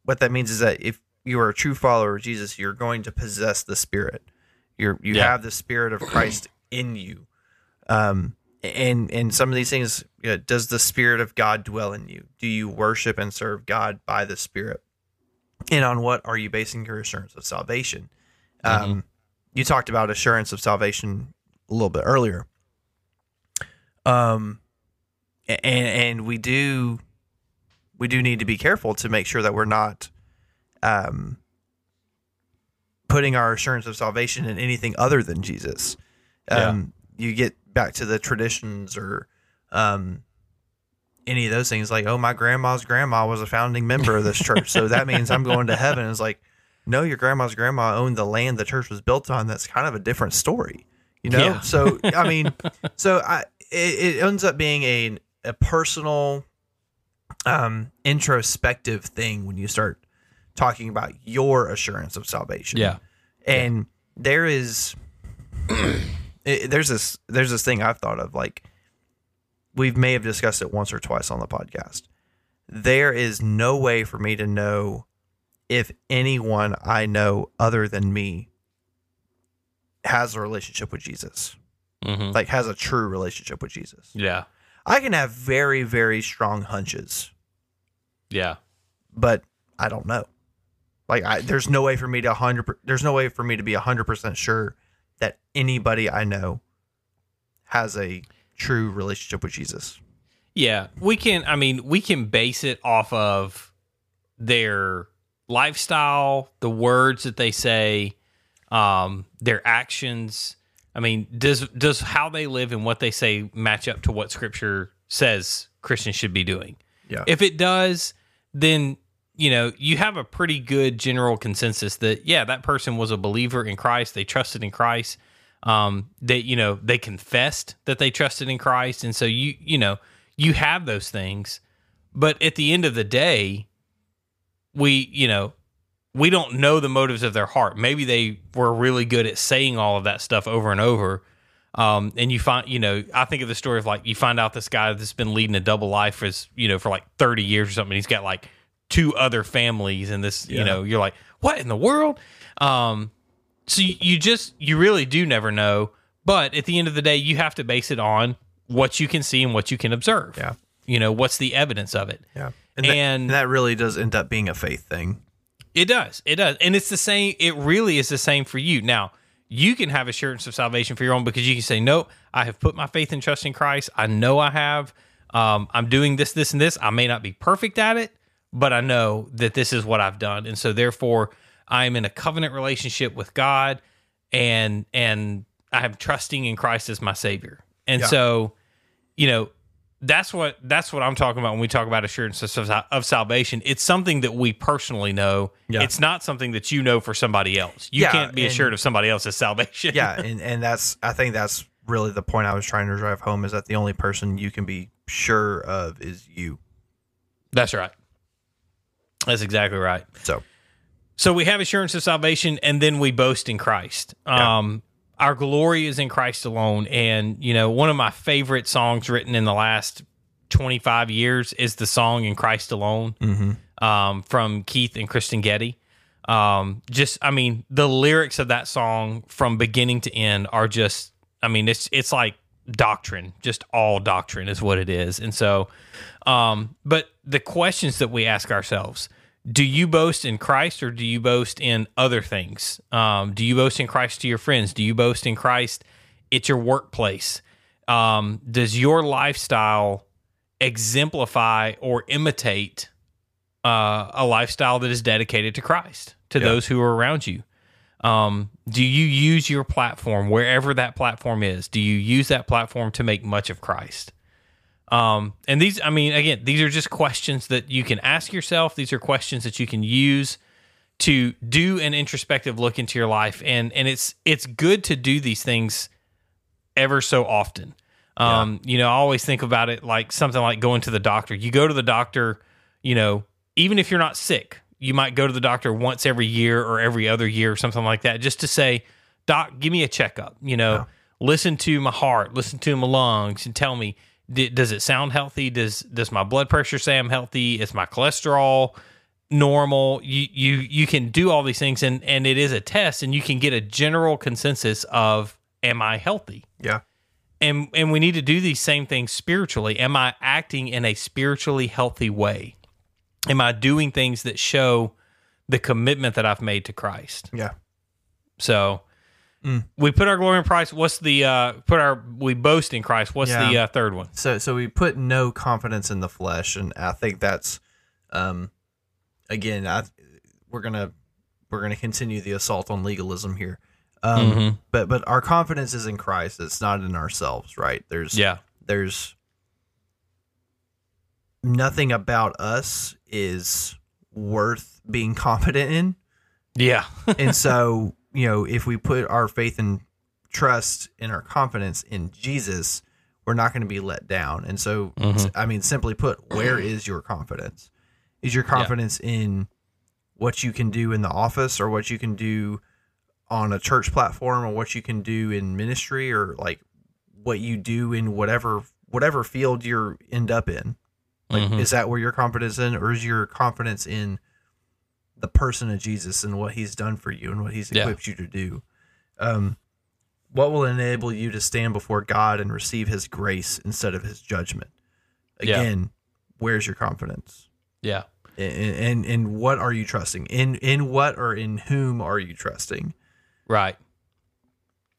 what that means is that if you are a true follower of Jesus, you're going to possess the Spirit. You're you Yeah. have the Spirit of Christ in you. Um, and and some of these things, you know, does the Spirit of God dwell in you? Do you worship and serve God by the Spirit? And on what are you basing your assurance of salvation? Um, you talked about assurance of salvation a little bit earlier. Um, and and we do we do need to be careful to make sure that we're not um putting our assurance of salvation in anything other than Jesus. Um, you get back to the traditions or um any of those things like, oh, my grandma's grandma was a founding member of this church, so that means I'm going to heaven. It's like, no, your grandma's grandma owned the land the church was built on. That's kind of a different story, you know. Yeah. So I mean, so I it, it ends up being a a personal, um, introspective thing when you start talking about your assurance of salvation. Yeah. and there is it, there's this there's this thing I've thought of like we may have discussed it once or twice on the podcast. There is no way for me to know if anyone I know other than me has a relationship with Jesus, Mhm. like has a true relationship with Jesus. Yeah. I can have very, very strong hunches, Yeah. but I don't know. Like, I, there's no way for me to hundred. There's no way for me to be hundred percent sure that anybody I know has a true relationship with Jesus. Yeah, we can. I mean, we can base it off of their lifestyle, the words that they say, um, their actions. I mean, does does how they live and what they say match up to what Scripture says Christians should be doing? Yeah. If it does, then you know you have a pretty good general consensus that yeah, that person was a believer in Christ. They trusted in Christ. Um, they you know they confessed that they trusted in Christ, and so you you know you have those things. But at the end of the day, we you know we don't know the motives of their heart. Maybe they were really good at saying all of that stuff over and over. Um, and you find, you know, I think of the story of like you find out this guy that's been leading a double life for, you know, for like 30 years or something. He's got like two other families and this, you know, you're like, what in the world? Um, so you, you just, you really do never know. But at the end of the day, you have to base it on what you can see and what you can observe. Yeah. You know, what's the evidence of it? Yeah. And, that, And- and that really does end up being a faith thing. It does. It does. And it's the same. It really is the same for you. Now, you can have assurance of salvation for your own because you can say, Nope, I have put my faith and trust in Christ. I know I have. Um, I'm doing this, this, and this. I may not be perfect at it, but I know that this is what I've done. And so therefore I am in a covenant relationship with God and and I am trusting in Christ as my savior. And Yeah. so, you know, that's what that's what I'm talking about when we talk about assurance of, of salvation. It's something that we personally know. Yeah. It's not something that you know for somebody else. You Yeah, can't be and- assured of somebody else's salvation. Yeah, and, and that's I think that's really the point I was trying to drive home is that the only person you can be sure of is you. that's right. That's exactly right. So So we have assurance of salvation, and then we boast in Christ. Um, our glory is in Christ alone. And you know, one of my favorite songs written in the last 25 years is the song "In Christ Alone" um, from Keith and Kristyn Getty. Um, just, I mean, the lyrics of that song from beginning to end are just, I mean, it's it's like doctrine, just all doctrine is what it is. And so, um, but the questions that we ask ourselves do you boast in Christ or do you boast in other things? Um, do you boast in Christ to your friends? Do you boast in Christ at your workplace? Um, does your lifestyle exemplify or imitate uh, a lifestyle that is dedicated to Christ, to Yeah. those who are around you? Um, do you use your platform, wherever that platform is, do you use that platform to make much of Christ? Um, and these, I mean, again, these are just questions that you can ask yourself. These are questions that you can use to do an introspective look into your life, and and it's it's good to do these things ever so often. Um, you know, I always think about it like something like going to the doctor. You go to the doctor, you know, even if you're not sick, you might go to the doctor once every year or every other year or something like that, just to say, Doc, give me a checkup. You know, listen to my heart, listen to my lungs, and tell me, d- does it sound healthy? Does does my blood pressure say I'm healthy? Is my cholesterol normal? You you you can do all these things, and and it is a test, and you can get a general consensus of, am I healthy? yeah, and and we need to do these same things spiritually am i acting in a spiritually healthy way am i doing things that show the commitment that i've made to christ yeah. so we put our glory in christ what's the uh put our we boast in christ what's the uh, third one So so we put no confidence in the flesh, and I think that's, um, again, I we're gonna we're gonna continue the assault on legalism here. Um, Mhm. but but our confidence is in Christ. It's not in ourselves, right? There's yeah there's nothing about us is worth being confident in. yeah and so you know if we put our faith and trust and our confidence in jesus we're not going to be let down. And so i mean simply put where is your confidence? Is your confidence in what you can do in the office or what you can do on a church platform or what you can do in ministry or like what you do in whatever whatever field you're end up in? Like Mhm. is that where your confidence in or is your confidence in the person of Jesus and what he's done for you and what he's Yeah. equipped you to do. Um, what will enable you to stand before God and receive his grace instead of his judgment? Yeah. Again, where's your confidence? Yeah. And, and and what are you trusting? In in what or in whom are you trusting? Right.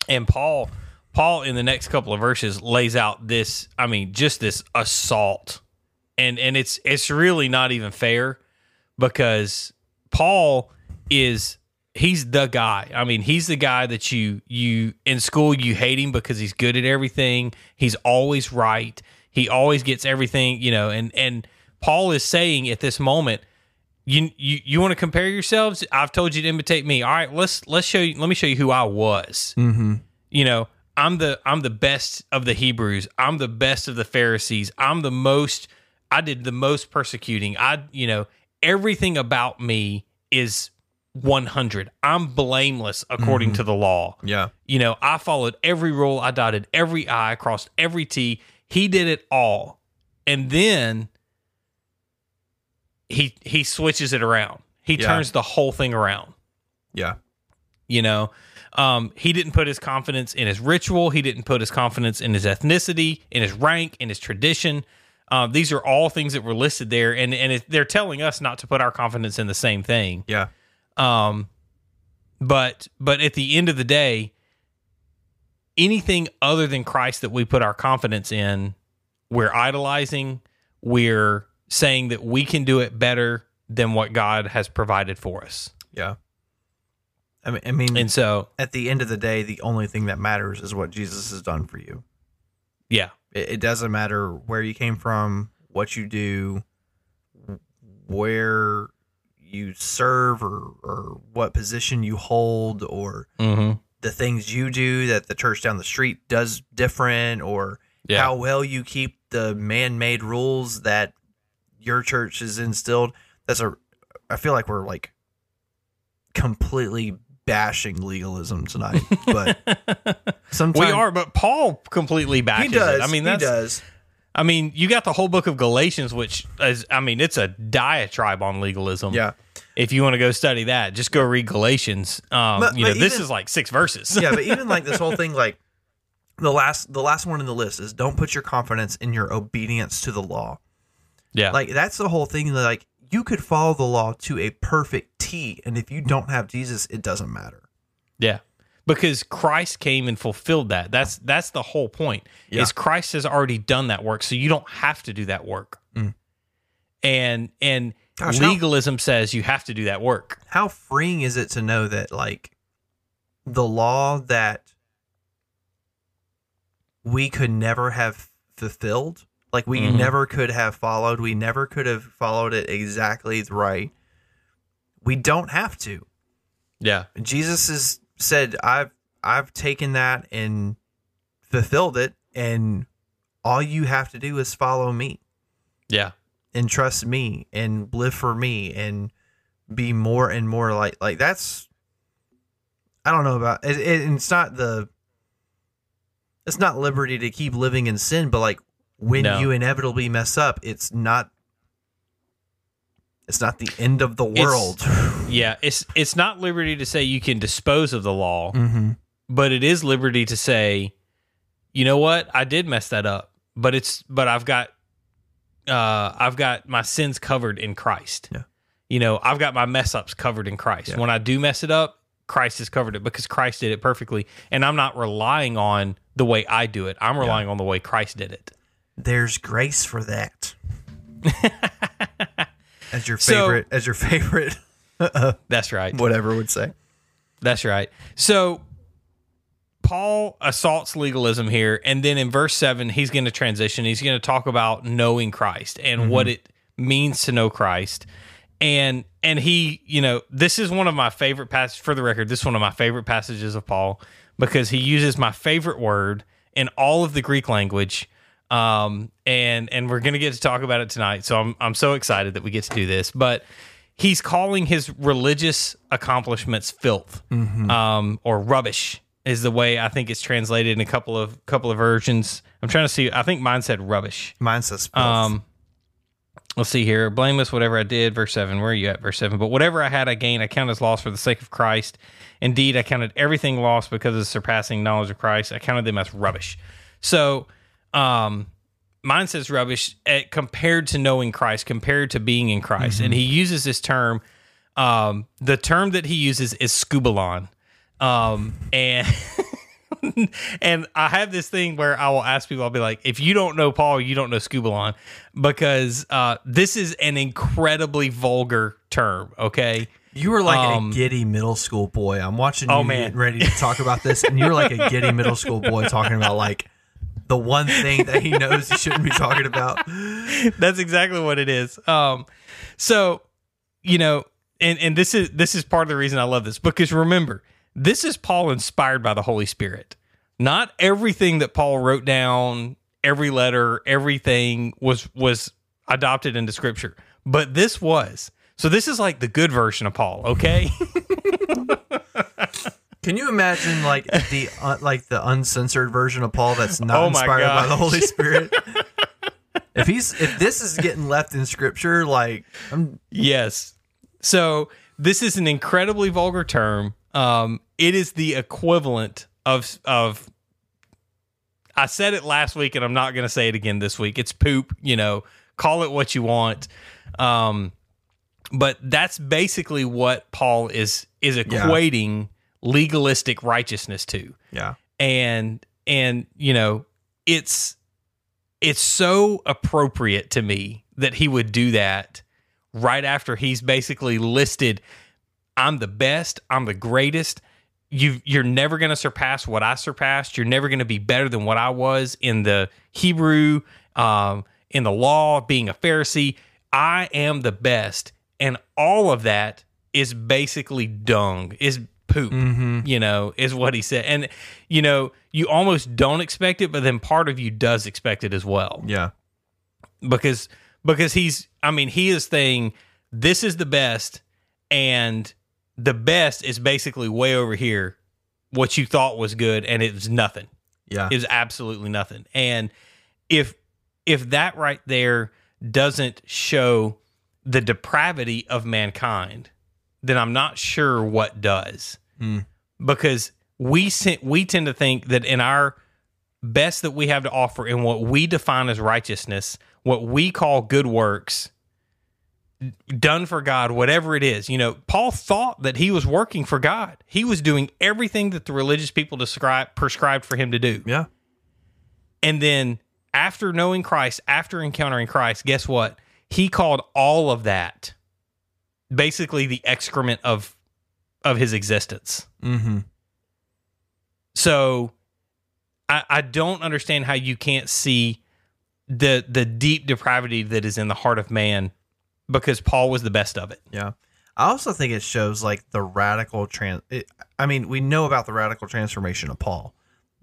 And Paul Paul in the next couple of verses lays out this I mean just this assault. And and it's it's really not even fair because Paul is he's the guy. I mean, he's the guy that you you in school you hate him because he's good at everything. He's always right. He always gets everything, you know, and and Paul is saying at this moment, you you you want to compare yourselves? I've told you to imitate me. All right, let's let's show you let me show you who I was. Mm-hmm. You know, I'm the I'm the best of the Hebrews. I'm the best of the Pharisees. I'm the most I did the most persecuting. I you know, everything about me is 100. I'm blameless according to the law. Yeah. You know, I followed every rule, I dotted every I, crossed every T. He did it all. And then he he switches it around. He Yeah. turns the whole thing around. Yeah. You know, um, he didn't put his confidence in his ritual. He didn't put his confidence in his ethnicity, in his rank, in his tradition. Uh, these are all things that were listed there, and and it, they're telling us not to put our confidence in the same thing. Yeah. Um, but but at the end of the day, anything other than Christ that we put our confidence in, we're idolizing. We're saying that we can do it better than what God has provided for us. Yeah. I mean, I mean, And so, at the end of the day, the only thing that matters is what Jesus has done for you. yeah, It, it doesn't matter where you came from, what you do, where you serve, or, or what position you hold, or mm-hmm. the things you do that the church down the street does different, or Yeah. how well you keep the man-made rules that your church has instilled. That's a. I feel like we're like completely bashing legalism tonight, but sometimes we are. But Paul completely He does. it. I mean, he does. I mean, you got the whole book of Galatians, which is. I mean, it's a diatribe on legalism. Yeah. If you want to go study that, just go read Galatians. Um, But- you know, but this is like six verses. yeah, but even like this whole thing, like the last the last one in the list is don't put your confidence in your obedience to the law. yeah. Like that's the whole thing. that, Like you could follow the law to a perfect T, and if you don't have Jesus, it doesn't matter. Yeah. Because Christ came and fulfilled that. That's that's the whole point. Yeah. Is Christ has already done that work, so you don't have to do that work. Mm. And and Gosh, how- legalism says you have to do that work. How freeing is it to know that like the law that we could never have fulfilled, like we Mhm. never could have followed, we never could have followed it exactly right. We don't have to. Yeah. Jesus has said, "I've I've taken that and fulfilled it, and all you have to do is follow me Yeah. and trust me and live for me and be more and more like like that's." I don't know about it. it it's not the. It's not liberty to keep living in sin, but like when No. you inevitably mess up, it's not. It's not the end of the It's- world. Yeah. It's it's not liberty to say you can dispose of the law, mm-hmm. but it is liberty to say, you know what, I did mess that up, but it's but I've got uh I've got my sins covered in Christ. Yeah. You know, I've got my mess ups covered in Christ. Yeah. When I do mess it up, Christ has covered it because Christ did it perfectly. And I'm not relying on the way I do it. I'm relying on the way Christ did it. There's grace for that. as your So- favorite, as your favorite, That's right. whatever would say. That's right. So Paul assaults legalism here, and then in verse seven, he's going to transition. He's going to talk about knowing Christ and what mm-hmm. it means to know Christ. And and he, you know, this is one of my favorite passages. For the record, this is one of my favorite passages of Paul because he uses my favorite word in all of the Greek language. Um, and and we're gonna get to talk about it tonight. So I'm I'm so excited that we get to do this. But he's calling his religious accomplishments filth um, or rubbish is the way I think it's translated in a couple of couple of versions. I'm trying to see. I think mine said rubbish. Mine says filth. Um, let's see here. Blameless, whatever I did. Verse 7. Where are you at? Verse 7. But whatever I had, I gained. I count as loss for the sake of Christ. Indeed, I counted everything lost because of the surpassing knowledge of Christ. I counted them as rubbish. So, um, mine says rubbish at, compared to knowing Christ, compared to being in Christ. And he uses this term. Um, the term that he uses is skubalon. Um, and and I have this thing where I will ask people, I'll be like, if you don't know Paul, you don't know skubalon, because uh, this is an incredibly vulgar term. Okay. You were like Um, a giddy middle school boy. I'm watching you Oh, man. getting ready to talk about this, and you're like a giddy middle school boy talking about like the one thing that he knows he shouldn't be talking about. That's exactly what it is. Um, so you know, and and this is this is part of the reason I love this because remember, this is Paul inspired by the Holy Spirit. Not everything that Paul wrote down, every letter, everything was was adopted into Scripture, but this was. So this is like the good version of Paul. Okay. Can you imagine like the uh, like the uncensored version of Paul that's not Oh inspired by the. Holy Spirit? if he's if this is getting left in Scripture, like I'm Yes. So this is an incredibly vulgar term. Um, it is the equivalent of of. I said it last week, and I'm not going to say it again this week. It's poop. You know, call it what you want. Um, but that's basically what Paul is is equating legalistic righteousness to. Yeah. And and you know it's it's so appropriate to me that he would do that right after he's basically listed i'm the best i'm the greatest. You you're never going to surpass what i surpassed. You're never going to be better than what i was in the hebrew um, in the law being a pharisee. I am the best. And all of that is basically dung is poop mm-hmm. you know is what he said. And you know you almost don't expect it but then part of you does expect it as well. Yeah. Because because he's I mean he is saying this is the best and the best is basically way over here. What you thought was good and it was nothing. Yeah. It was absolutely nothing. And if if that right there doesn't show the depravity of mankind then I'm not sure what does Hmm. because we sen- we tend to think that in our best that we have to offer in what we define as righteousness, what we call good works, done for God, whatever it is. You know, Paul thought that he was working for God. He was doing everything that the religious people describe prescribed for him to do. yeah And then after knowing Christ, after encountering Christ, guess what? He called all of that basically the excrement of of his existence. mm-hmm So I, I don't understand how you can't see the the deep depravity that is in the heart of man because Paul was the best of it. Yeah. I also think it shows like the radical trans. It, I mean, we know about the radical transformation of Paul,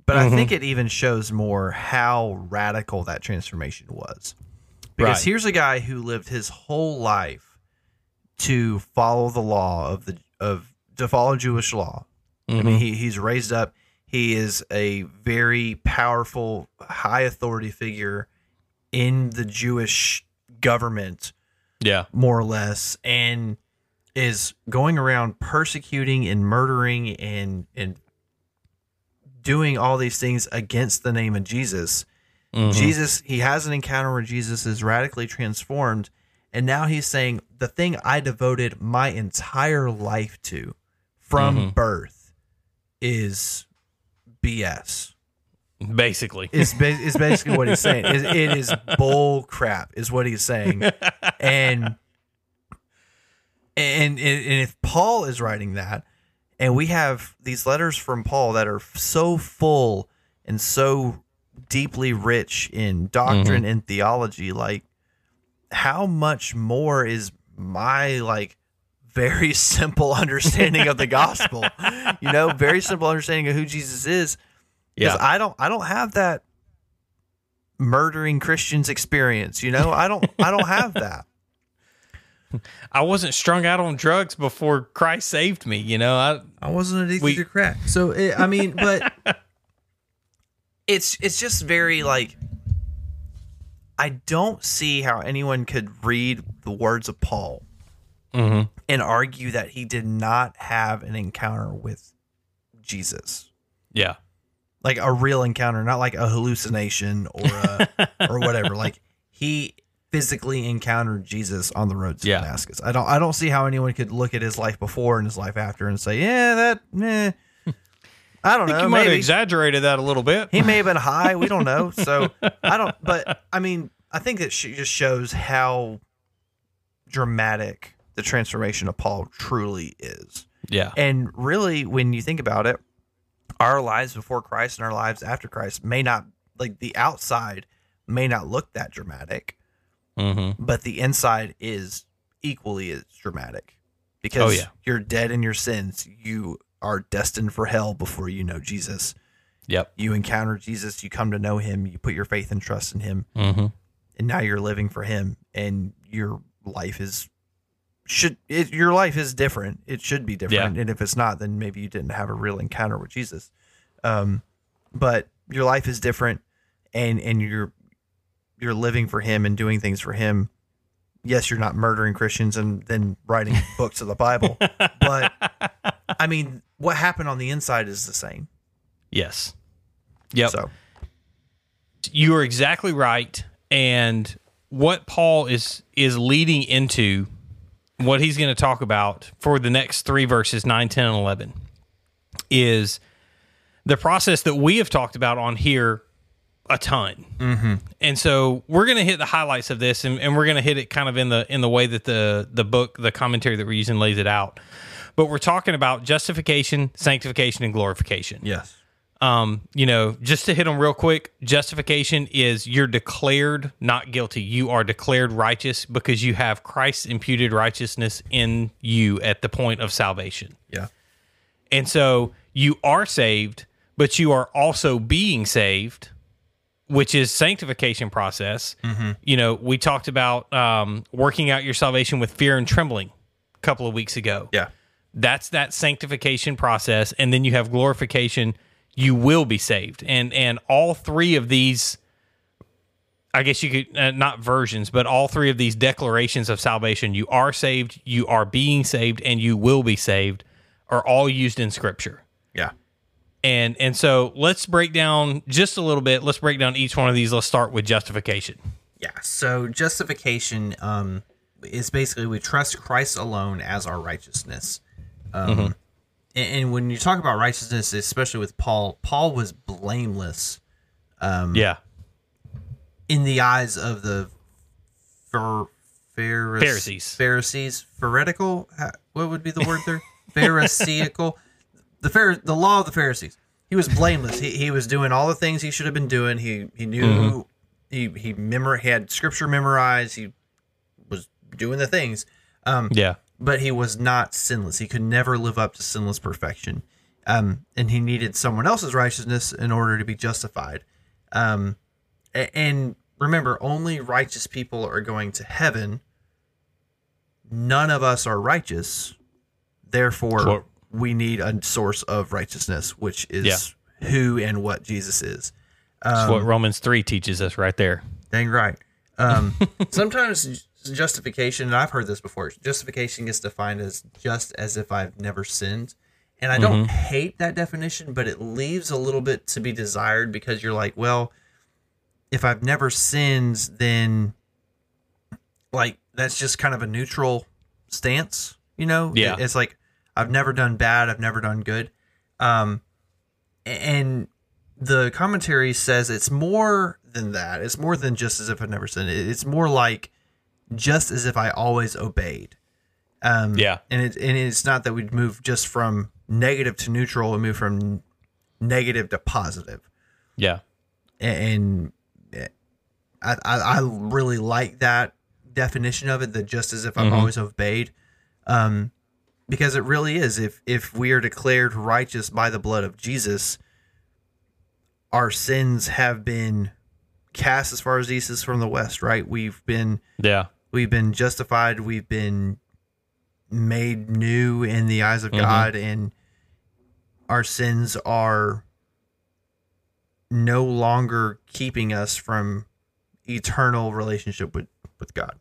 but I think it even shows more how radical that transformation was. Because Right. here's a guy who lived his whole life to follow the law of the of to follow Jewish law. I mean, mm-hmm. he, he's raised up. He is a very powerful, high authority figure in the Jewish government Yeah. more or less, and is going around persecuting and murdering and and doing all these things against the name of Jesus. Mm-hmm. Jesus, he has an encounter where Jesus is radically transformed, and now he's saying the thing I devoted my entire life to from mm-hmm. birth is BS. Basically. Is ba- is basically what he's saying. It, it is bull crap, is what he's saying, and and and if Paul is writing that, and we have these letters from Paul that are so full and so deeply rich in doctrine mm-hmm. and theology, like how much more is my like very simple understanding of the gospel? you know, very simple understanding of who Jesus is. Because Yeah. I don't I don't have that murdering Christians experience, you know? I don't I don't have that. I wasn't strung out on drugs before Christ saved me, you know. I I wasn't addicted We- to crack. So it, I mean, but it's it's just very like I don't see how anyone could read the words of Paul Mm-hmm. and argue that he did not have an encounter with Jesus. Yeah. Like a real encounter, not like a hallucination or a, or whatever. Like he physically encountered Jesus on the road to Yeah. Damascus. I don't I don't see how anyone could look at his life before and his life after and say, "Yeah, that eh. I don't I know. you might have maybe exaggerated that a little bit. he may have been high. We don't know. So I don't. But I mean, I think that she just shows how dramatic the transformation of Paul truly is. yeah. And really, when you think about it, our lives before Christ and our lives after Christ may not like the outside may not look that dramatic, Mm-hmm. but the inside is equally as dramatic because Oh, yeah. you're dead in your sins. You are destined for hell before you know Jesus Yep. you encounter Jesus, you come to know him, you put your faith and trust in him, Mm-hmm. and now you're living for him and your life is should it, your life is different. It should be different. And if it's not, then maybe you didn't have a real encounter with Jesus. Um but your life is different and and you're you're living for him and doing things for him. Yes, you're not murdering Christians and then writing books of the Bible. But I mean, what happened on the inside is the same. Yes. Yep. So you are exactly right and what paul is is leading into what he's going to talk about for the next three verses 9 10 and 11 is the process that we have talked about on here a ton mm-hmm. and so we're going to hit the highlights of this and, and we're going to hit it kind of in the in the way that the the book the commentary that we're using lays it out but we're talking about justification sanctification and glorification yes. Um, you know, just to hit them real quick, justification is you're declared not guilty. You are declared righteous because you have Christ's imputed righteousness in you at the point of salvation. Yeah. And so you are saved, but you are also being saved, which is sanctification process. You know, we talked about um, working out your salvation with fear and trembling a couple of weeks ago Yeah. that's that sanctification process and then you have glorification you will be saved and and all three of these i guess you could uh, not versions but all three of these declarations of salvation you are saved you are being saved and you will be saved are all used in scripture Yeah. and and so let's break down just a little bit let's break down each one of these let's start with justification Yeah. So justification um, is basically we trust Christ alone as our righteousness. Um, and, and when you talk about righteousness, especially with Paul, Paul was blameless Um, yeah in the eyes of the Phar- Pharise- Pharisees. Pharisees. pharisaical. What would be the word there? Pharisaical. The Phar- the law of the Pharisees. He was blameless. He, he was doing all the things he should have been doing. He he knew he he memor- he had scripture memorized. He was doing the things. Um, yeah but he was not sinless. He could never live up to sinless perfection. Um, and he needed someone else's righteousness in order to be justified. Um, and remember, only righteous people are going to heaven. None of us are righteous. Therefore, we need a source of righteousness, which is who and what Jesus is. that's what romans 3 teaches us right there Dang right. Um, sometimes justification, and I've heard this before, justification gets defined as just as if I've never sinned. And I don't hate that definition, but it leaves a little bit to be desired because you're like, well, if I've never sinned, then like that's just kind of a neutral stance, you know? Yeah. It's like I've never done bad, I've never done good. Um, and the commentary says it's more than that. It's more than just as if I've never sinned. It's more like just as if I always obeyed. Um, Yeah. and it and it's not that we'd move just from negative to neutral. We move from negative to positive. yeah And, and I, I I really like that definition of it. That just as if I've always obeyed. Um, because it really is. If if we are declared righteous by the blood of Jesus, our sins have been cast as far as east is from the west. Right? We've been yeah we've been justified. We've been made new in the eyes of God, and our sins are no longer keeping us from eternal relationship with with God.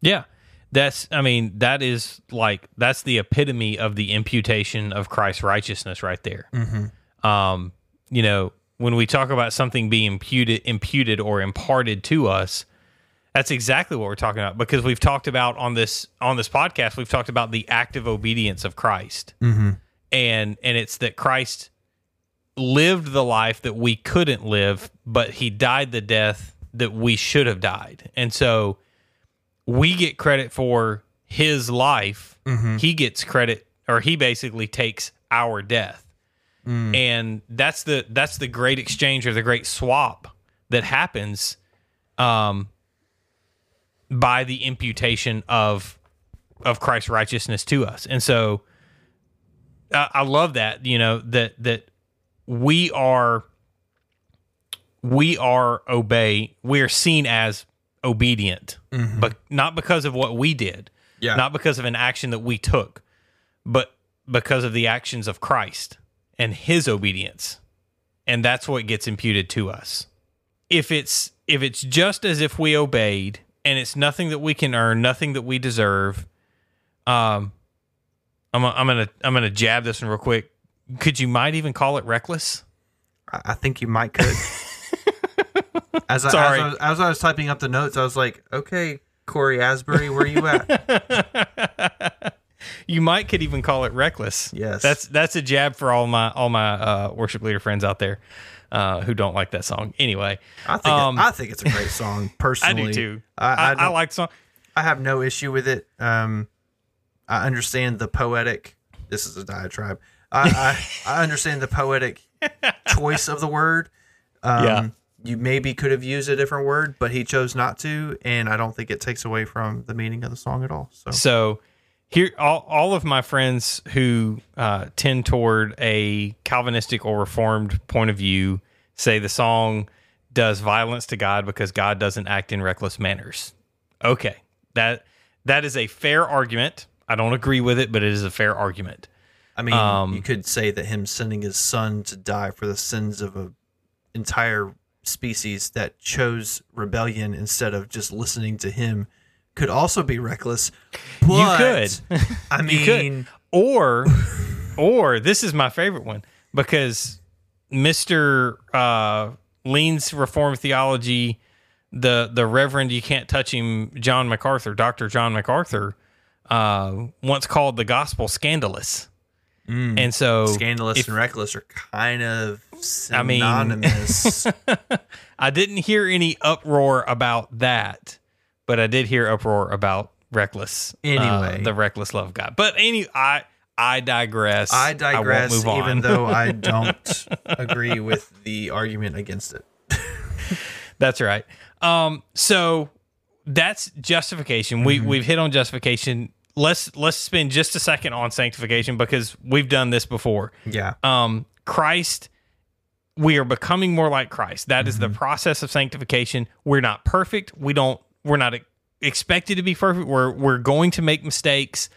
Yeah. That's I mean, that is like that's the epitome of the imputation of Christ's righteousness right there. Um, you know, when we talk about something being imputed imputed or imparted to us, that's exactly what we're talking about because we've talked about on this on this podcast, we've talked about the active obedience of Christ. Mm-hmm. And and it's that Christ lived the life that we couldn't live, but he died the death that we should have died. And so we get credit for his life. Mm-hmm. He gets credit or he basically takes our death. Mm. And that's the that's the great exchange or the great swap that happens um by the imputation of of Christ's righteousness to us. And so I, I love that, you know, that that we are we are obey we are seen as obedient mm-hmm. but not because of what we did Yeah. not because of an action that we took but because of the actions of christ and his obedience and that's what gets imputed to us if it's if it's just as if we obeyed and it's nothing that we can earn nothing that we deserve um i'm, I'm gonna i'm gonna jab this one real quick could you might even call it reckless I, think you might could. as, I, Sorry. as, I was, as I was typing up the notes, I was like, "Okay, Cory Asbury, where you at?" You might could even call it reckless. Yes. that's that's a jab for all my all my uh, worship leader friends out there uh, who don't like that song. Anyway, I think Um, it, I think it's a great song. personally. I do too. I, I, I, I, like the song. I have no issue with it. Um, I understand the poetic. This is a diatribe. I I, I understand the poetic choice of the word. Um, Yeah. You maybe could have used a different word, but he chose not to, and I don't think it takes away from the meaning of the song at all. So So here, all, all of my friends who uh, tend toward a Calvinistic or Reformed point of view say the song does violence to God because God doesn't act in reckless manners. Okay, that that is a fair argument. I don't agree with it, but it is a fair argument. I mean, Um, you could say that him sending his son to die for the sins of an entire species that chose rebellion instead of just listening to him could also be reckless. But, could. I You could. mean, or or this is my favorite one because Mr. Uh, leans Reformed theology, the the Reverend you can't touch him, John MacArthur, Doctor John MacArthur, uh, once called the gospel scandalous, and so scandalous if- and reckless are kind of I mean- synonymous. I didn't hear any uproar about that, but I did hear uproar about reckless. uh, the reckless love God. But any, I I digress. I digress, on. even though I don't agree with the argument against it. That's right. Um, so that's justification. We we've hit on justification. Let's let's spend just a second on sanctification because we've done this before. Yeah. Um, Christ, we are becoming more like Christ. That is the process of sanctification. We're not perfect. We don't. We're not expected to be perfect. We're we're going to make mistakes.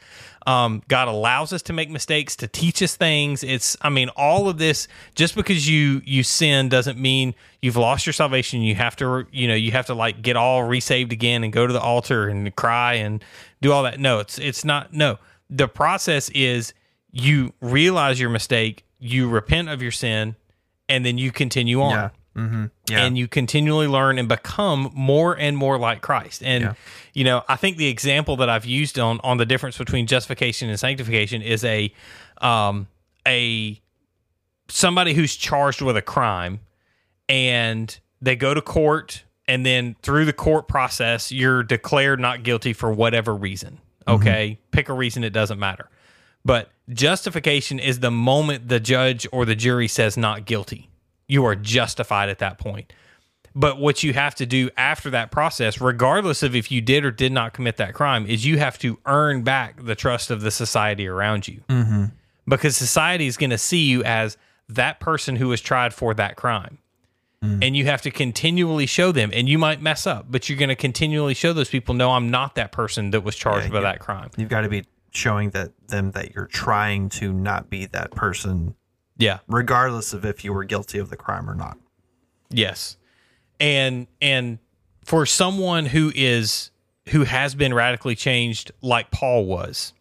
Um, God allows us to make mistakes to teach us things. It's, I mean, all of this. Just because you you sin doesn't mean you've lost your salvation. You have to, you know, you have to like get all resaved again and go to the altar and cry and do all that. No, it's it's not. No, the process is you realize your mistake, you repent of your sin, and then you continue on Yeah. Mm-hmm. Yeah. and you continually learn and become more and more like Christ. And Yeah. you know, I think the example that I've used on on the difference between justification and sanctification is a um a somebody who's charged with a crime and they go to court and then through the court process you're declared not guilty for whatever reason. Okay? Pick a reason it doesn't matter. But justification is the moment the judge or the jury says not guilty. You are justified at that point. But what you have to do after that process, regardless of if you did or did not commit that crime, is you have to earn back the trust of the society around you. Mm-hmm. Because society is going to see you as that person who was tried for that crime. And you have to continually show them, and you might mess up, but you're going to continually show those people, no, I'm not that person that was charged Yeah, by that crime. You've got to be showing that them that you're trying to not be that person, Yeah. regardless of if you were guilty of the crime or not. Yes. And and for someone who is who has been radically changed like Paul was,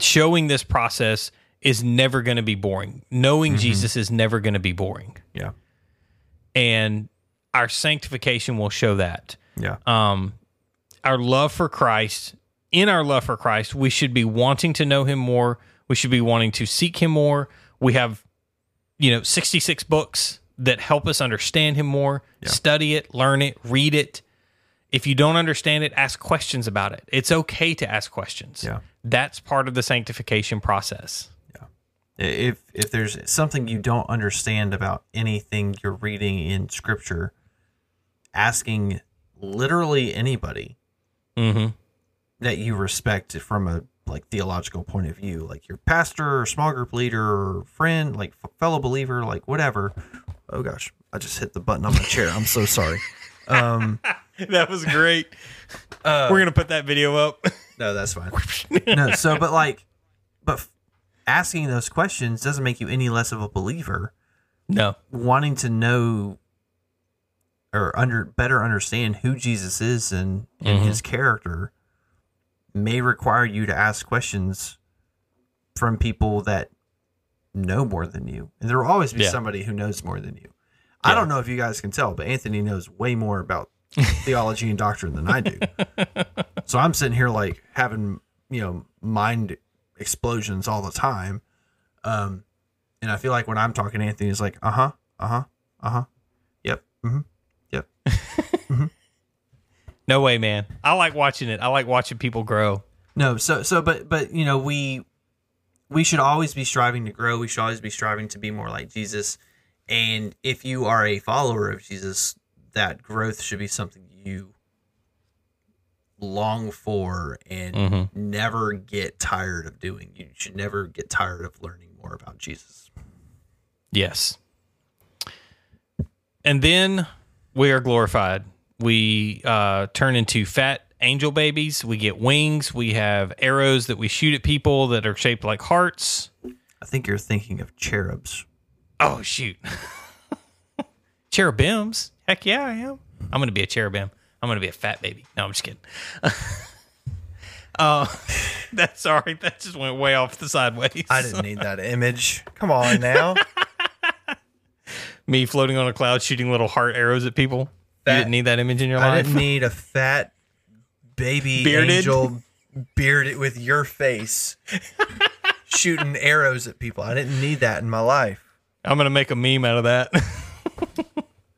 showing this process is never going to be boring. Knowing Jesus is never going to be boring. Yeah. And our sanctification will show that. Yeah. Um our love for Christ, in our love for Christ, we should be wanting to know him more. We should be wanting to seek him more. We have you know 66 books that help us understand him more. Study it, learn it, read it. If you don't understand it, ask questions about it. It's okay to ask questions. Yeah. That's part of the sanctification process. Yeah. if if there's something you don't understand about anything you're reading in scripture asking literally anybody Mm-hmm. that you respect from a like theological point of view like your pastor or small group leader or friend like f- fellow believer like whatever. Oh gosh. I just hit the button on my chair. I'm so sorry. Um That was great. We're going to put that video up. no that's fine. No so but like but f- asking those questions doesn't make you any less of a believer. No. wanting to know or under better understand who Jesus is and, and his character may require you to ask questions from people that know more than you. And there will always be Yeah. somebody who knows more than you. I don't know if you guys can tell, but Anthony knows way more about theology and doctrine than I do. so I'm sitting here like having, you know, mind explosions all the time. Um, and I feel like when I'm talking, Anthony's like, uh huh, uh huh, uh huh, yep, mm-hmm, yep. No way, man. I like watching it. I like watching people grow. No, so so, but but you know, we we should always be striving to grow. We should always be striving to be more like Jesus. And if you are a follower of Jesus, that growth should be something you long for and mm-hmm. never get tired of doing. You should never get tired of learning more about Jesus. Yes. And then we are glorified. We uh, turn into fat angel babies. We get wings. We have arrows that we shoot at people that are shaped like hearts. I think you're thinking of cherubs. Oh, shoot. Cherubims. Heck yeah, I am. I'm going to be a cherubim. I'm going to be a fat baby. No, I'm just kidding. uh, that's sorry. That just went way off the sideways. I didn't need that image. Come on now. Me floating on a cloud shooting little heart arrows at people. That- you didn't need that image in your I life? I didn't need a fat baby Bearded? angel bearded with your face shooting arrows at people. I didn't need that in my life. I'm going to make a meme out of that.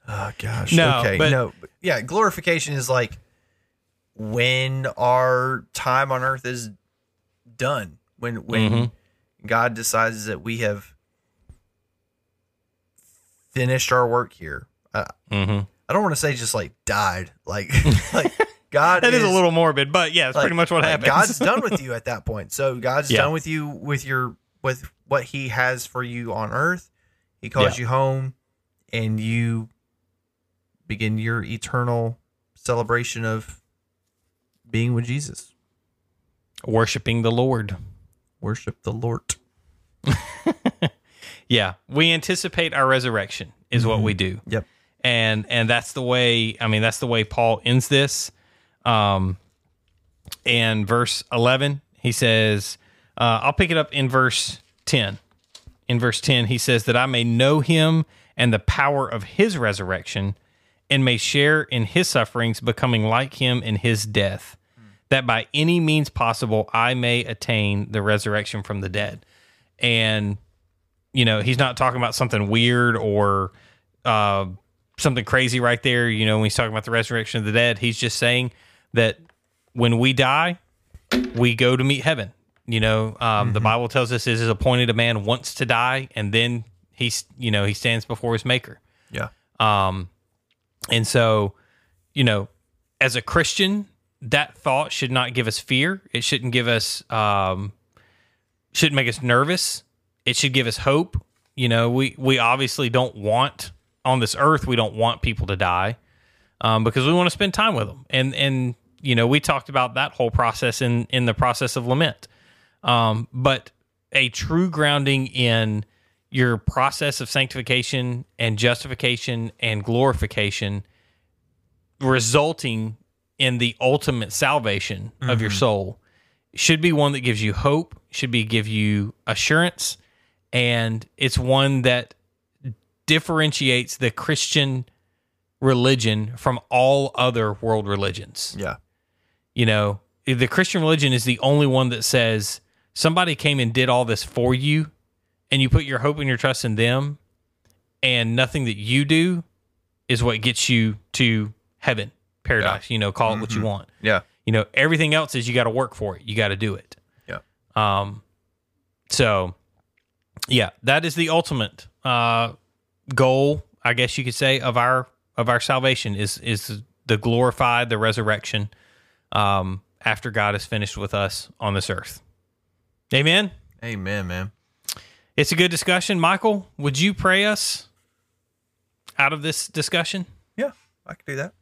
Oh gosh. No, okay. but- no. but Yeah, glorification is like when our time on earth is done. When when Mm-hmm. God decides that we have finished our work here. I, mm-hmm. I don't want to say just like died. Like like God That is a little morbid, but yeah, it's like- pretty much what like happens. God's done with you at that point. So God's Yeah. done with you with your with what He has for you on Earth. He calls Yeah. you home, and you begin your eternal celebration of being with Jesus. Worshiping the Lord. Worship the Lord. Yeah, we anticipate our resurrection is what we mm-hmm. do. Yep. And and that's the way i mean that's the way paul ends this. Um in verse 11 he says uh, i'll pick it up in verse 10 in verse 10 he says that i may know him and the power of his resurrection and may share in his sufferings becoming like him in his death that by any means possible i may attain the resurrection from the dead. And you know he's not talking about something weird or uh, something crazy right there. You know, when he's talking about the resurrection of the dead, he's just saying that when we die, we go to meet heaven. You know, um, the Bible tells us it is appointed a man once to die, and then he's you know he stands before his Maker. Yeah. Um, and so, you know, as a Christian, that thought should not give us fear. It shouldn't give us, um, shouldn't make us nervous. It should give us hope. You know, we we obviously don't want on this earth. We don't want people to die um, because we want to spend time with them. And and you know, we talked about that whole process in in the process of lament. Um, but a true grounding in your process of sanctification and justification and glorification resulting in the ultimate salvation of your soul should be one that gives you hope, should be give you assurance, and it's one that differentiates the Christian religion from all other world religions. Yeah. You know, the Christian religion is the only one that says somebody came and did all this for you and you put your hope and your trust in them and nothing that you do is what gets you to heaven, paradise, you know, call it what you want. Yeah. You know, everything else is you got to work for it. You got to do it. Yeah. Um, so yeah, that is the ultimate uh, goal, I guess you could say, of our of our salvation is is the glorified, the resurrection, um, after God is finished with us on this earth. Amen. Amen, man. It's a good discussion, Michael. Would you pray us out of this discussion? Yeah, I can do that.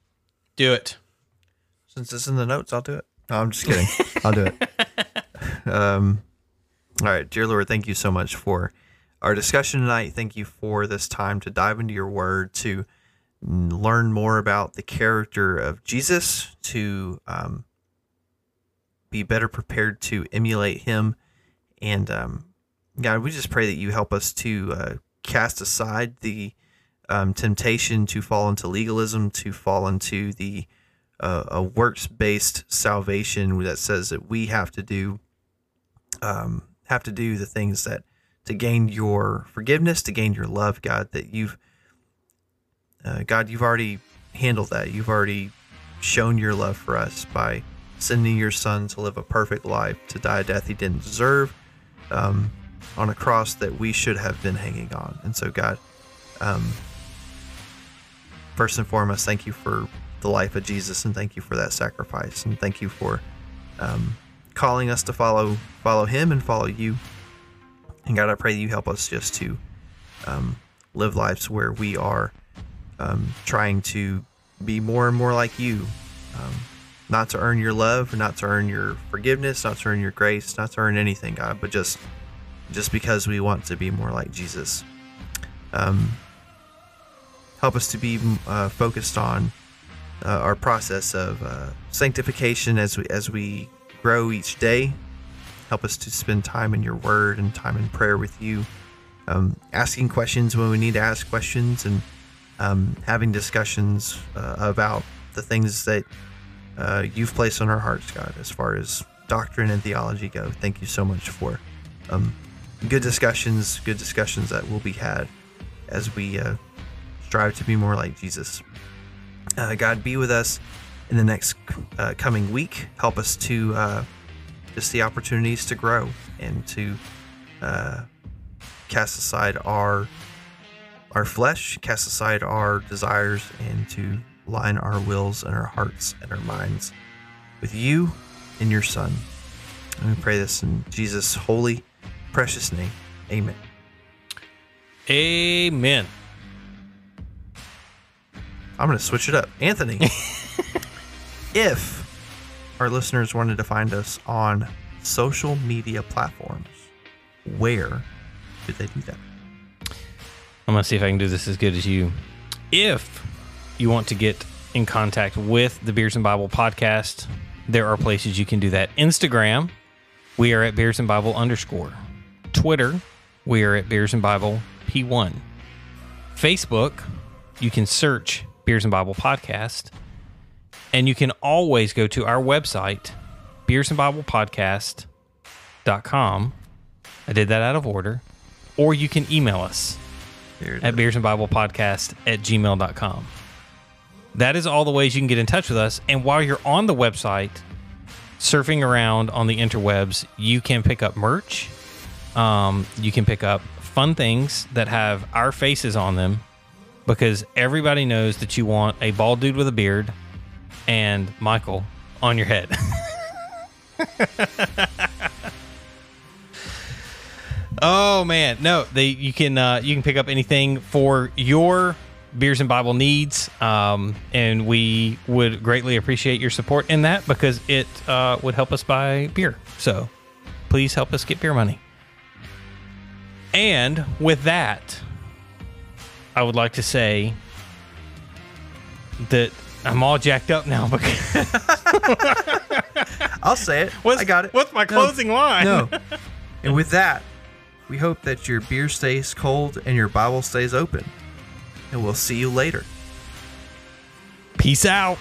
Do it. Since it's in the notes, I'll do it. No, I'm just kidding. I'll do it. Um, all right, dear Lord, thank you so much for our discussion tonight. Thank you for this time to dive into your word, to learn more about the character of Jesus, to um, be better prepared to emulate him. And um, God, we just pray that you help us to uh, cast aside the um, temptation to fall into legalism, to fall into the uh, a works based salvation that says that we have to do um, have to do the things that to gain your forgiveness, to gain your love, God. That you've uh, God, you've already handled that. You've already shown your love for us by sending your Son to live a perfect life, to die a death he didn't deserve, um, on a cross that we should have been hanging on. And so, God, um, first and foremost, thank you for the life of Jesus, and thank you for that sacrifice, and thank you for um, calling us to follow follow Him and follow you. And God, I pray that you help us just to um, live lives where we are um, trying to be more and more like you, um, not to earn your love, not to earn your forgiveness, not to earn your grace, not to earn anything, God, but just just because we want to be more like Jesus. Um, help us to be uh, focused on uh, our process of uh, sanctification as we as we grow each day. Help us to spend time in your word and time in prayer with you, um, asking questions when we need to ask questions, and um, having discussions uh, about the things that uh, you've placed on our hearts, God, as far as doctrine and theology go. Thank you so much for um, good discussions, good discussions that will be had as we uh, strive to be more like Jesus. Uh, God, be with us in the next uh, coming week. Help us to uh, just the opportunities to grow and to uh, cast aside our our flesh, cast aside our desires, and to line our wills and our hearts and our minds with you and your Son. And we pray this in Jesus' holy, precious name. Amen. Amen. I'm going to switch it up. Anthony, if our listeners wanted to find us on social media platforms, where could they do that? I'm gonna see if I can do this as good as you. If you want to get in contact with the Beers and Bible podcast, there are places you can do that. Instagram, we are at Beers and Bible underscore. Twitter, we are at Beers and Bible P1. Facebook, you can search Beers and Bible podcast. And you can always go to our website, beersandbiblepodcast.com. I did that out of order. Or you can email us at is. beers and at gmail.com that is all the ways you can get in touch with us and while you're on the website surfing around on the interwebs you can pick up merch um, you can pick up fun things that have our faces on them because everybody knows that you want a bald dude with a beard and michael on your head Oh man, no, they you can uh, you can pick up anything for your beers and Bible needs, um, and we would greatly appreciate your support in that because it uh, would help us buy beer. So please help us get beer money. And with that, I would like to say that I'm all jacked up now because I'll say it. what's, I got it. What's my No, closing line? No. and with that, we hope that your beer stays cold and your Bible stays open. And we'll see you later. Peace out.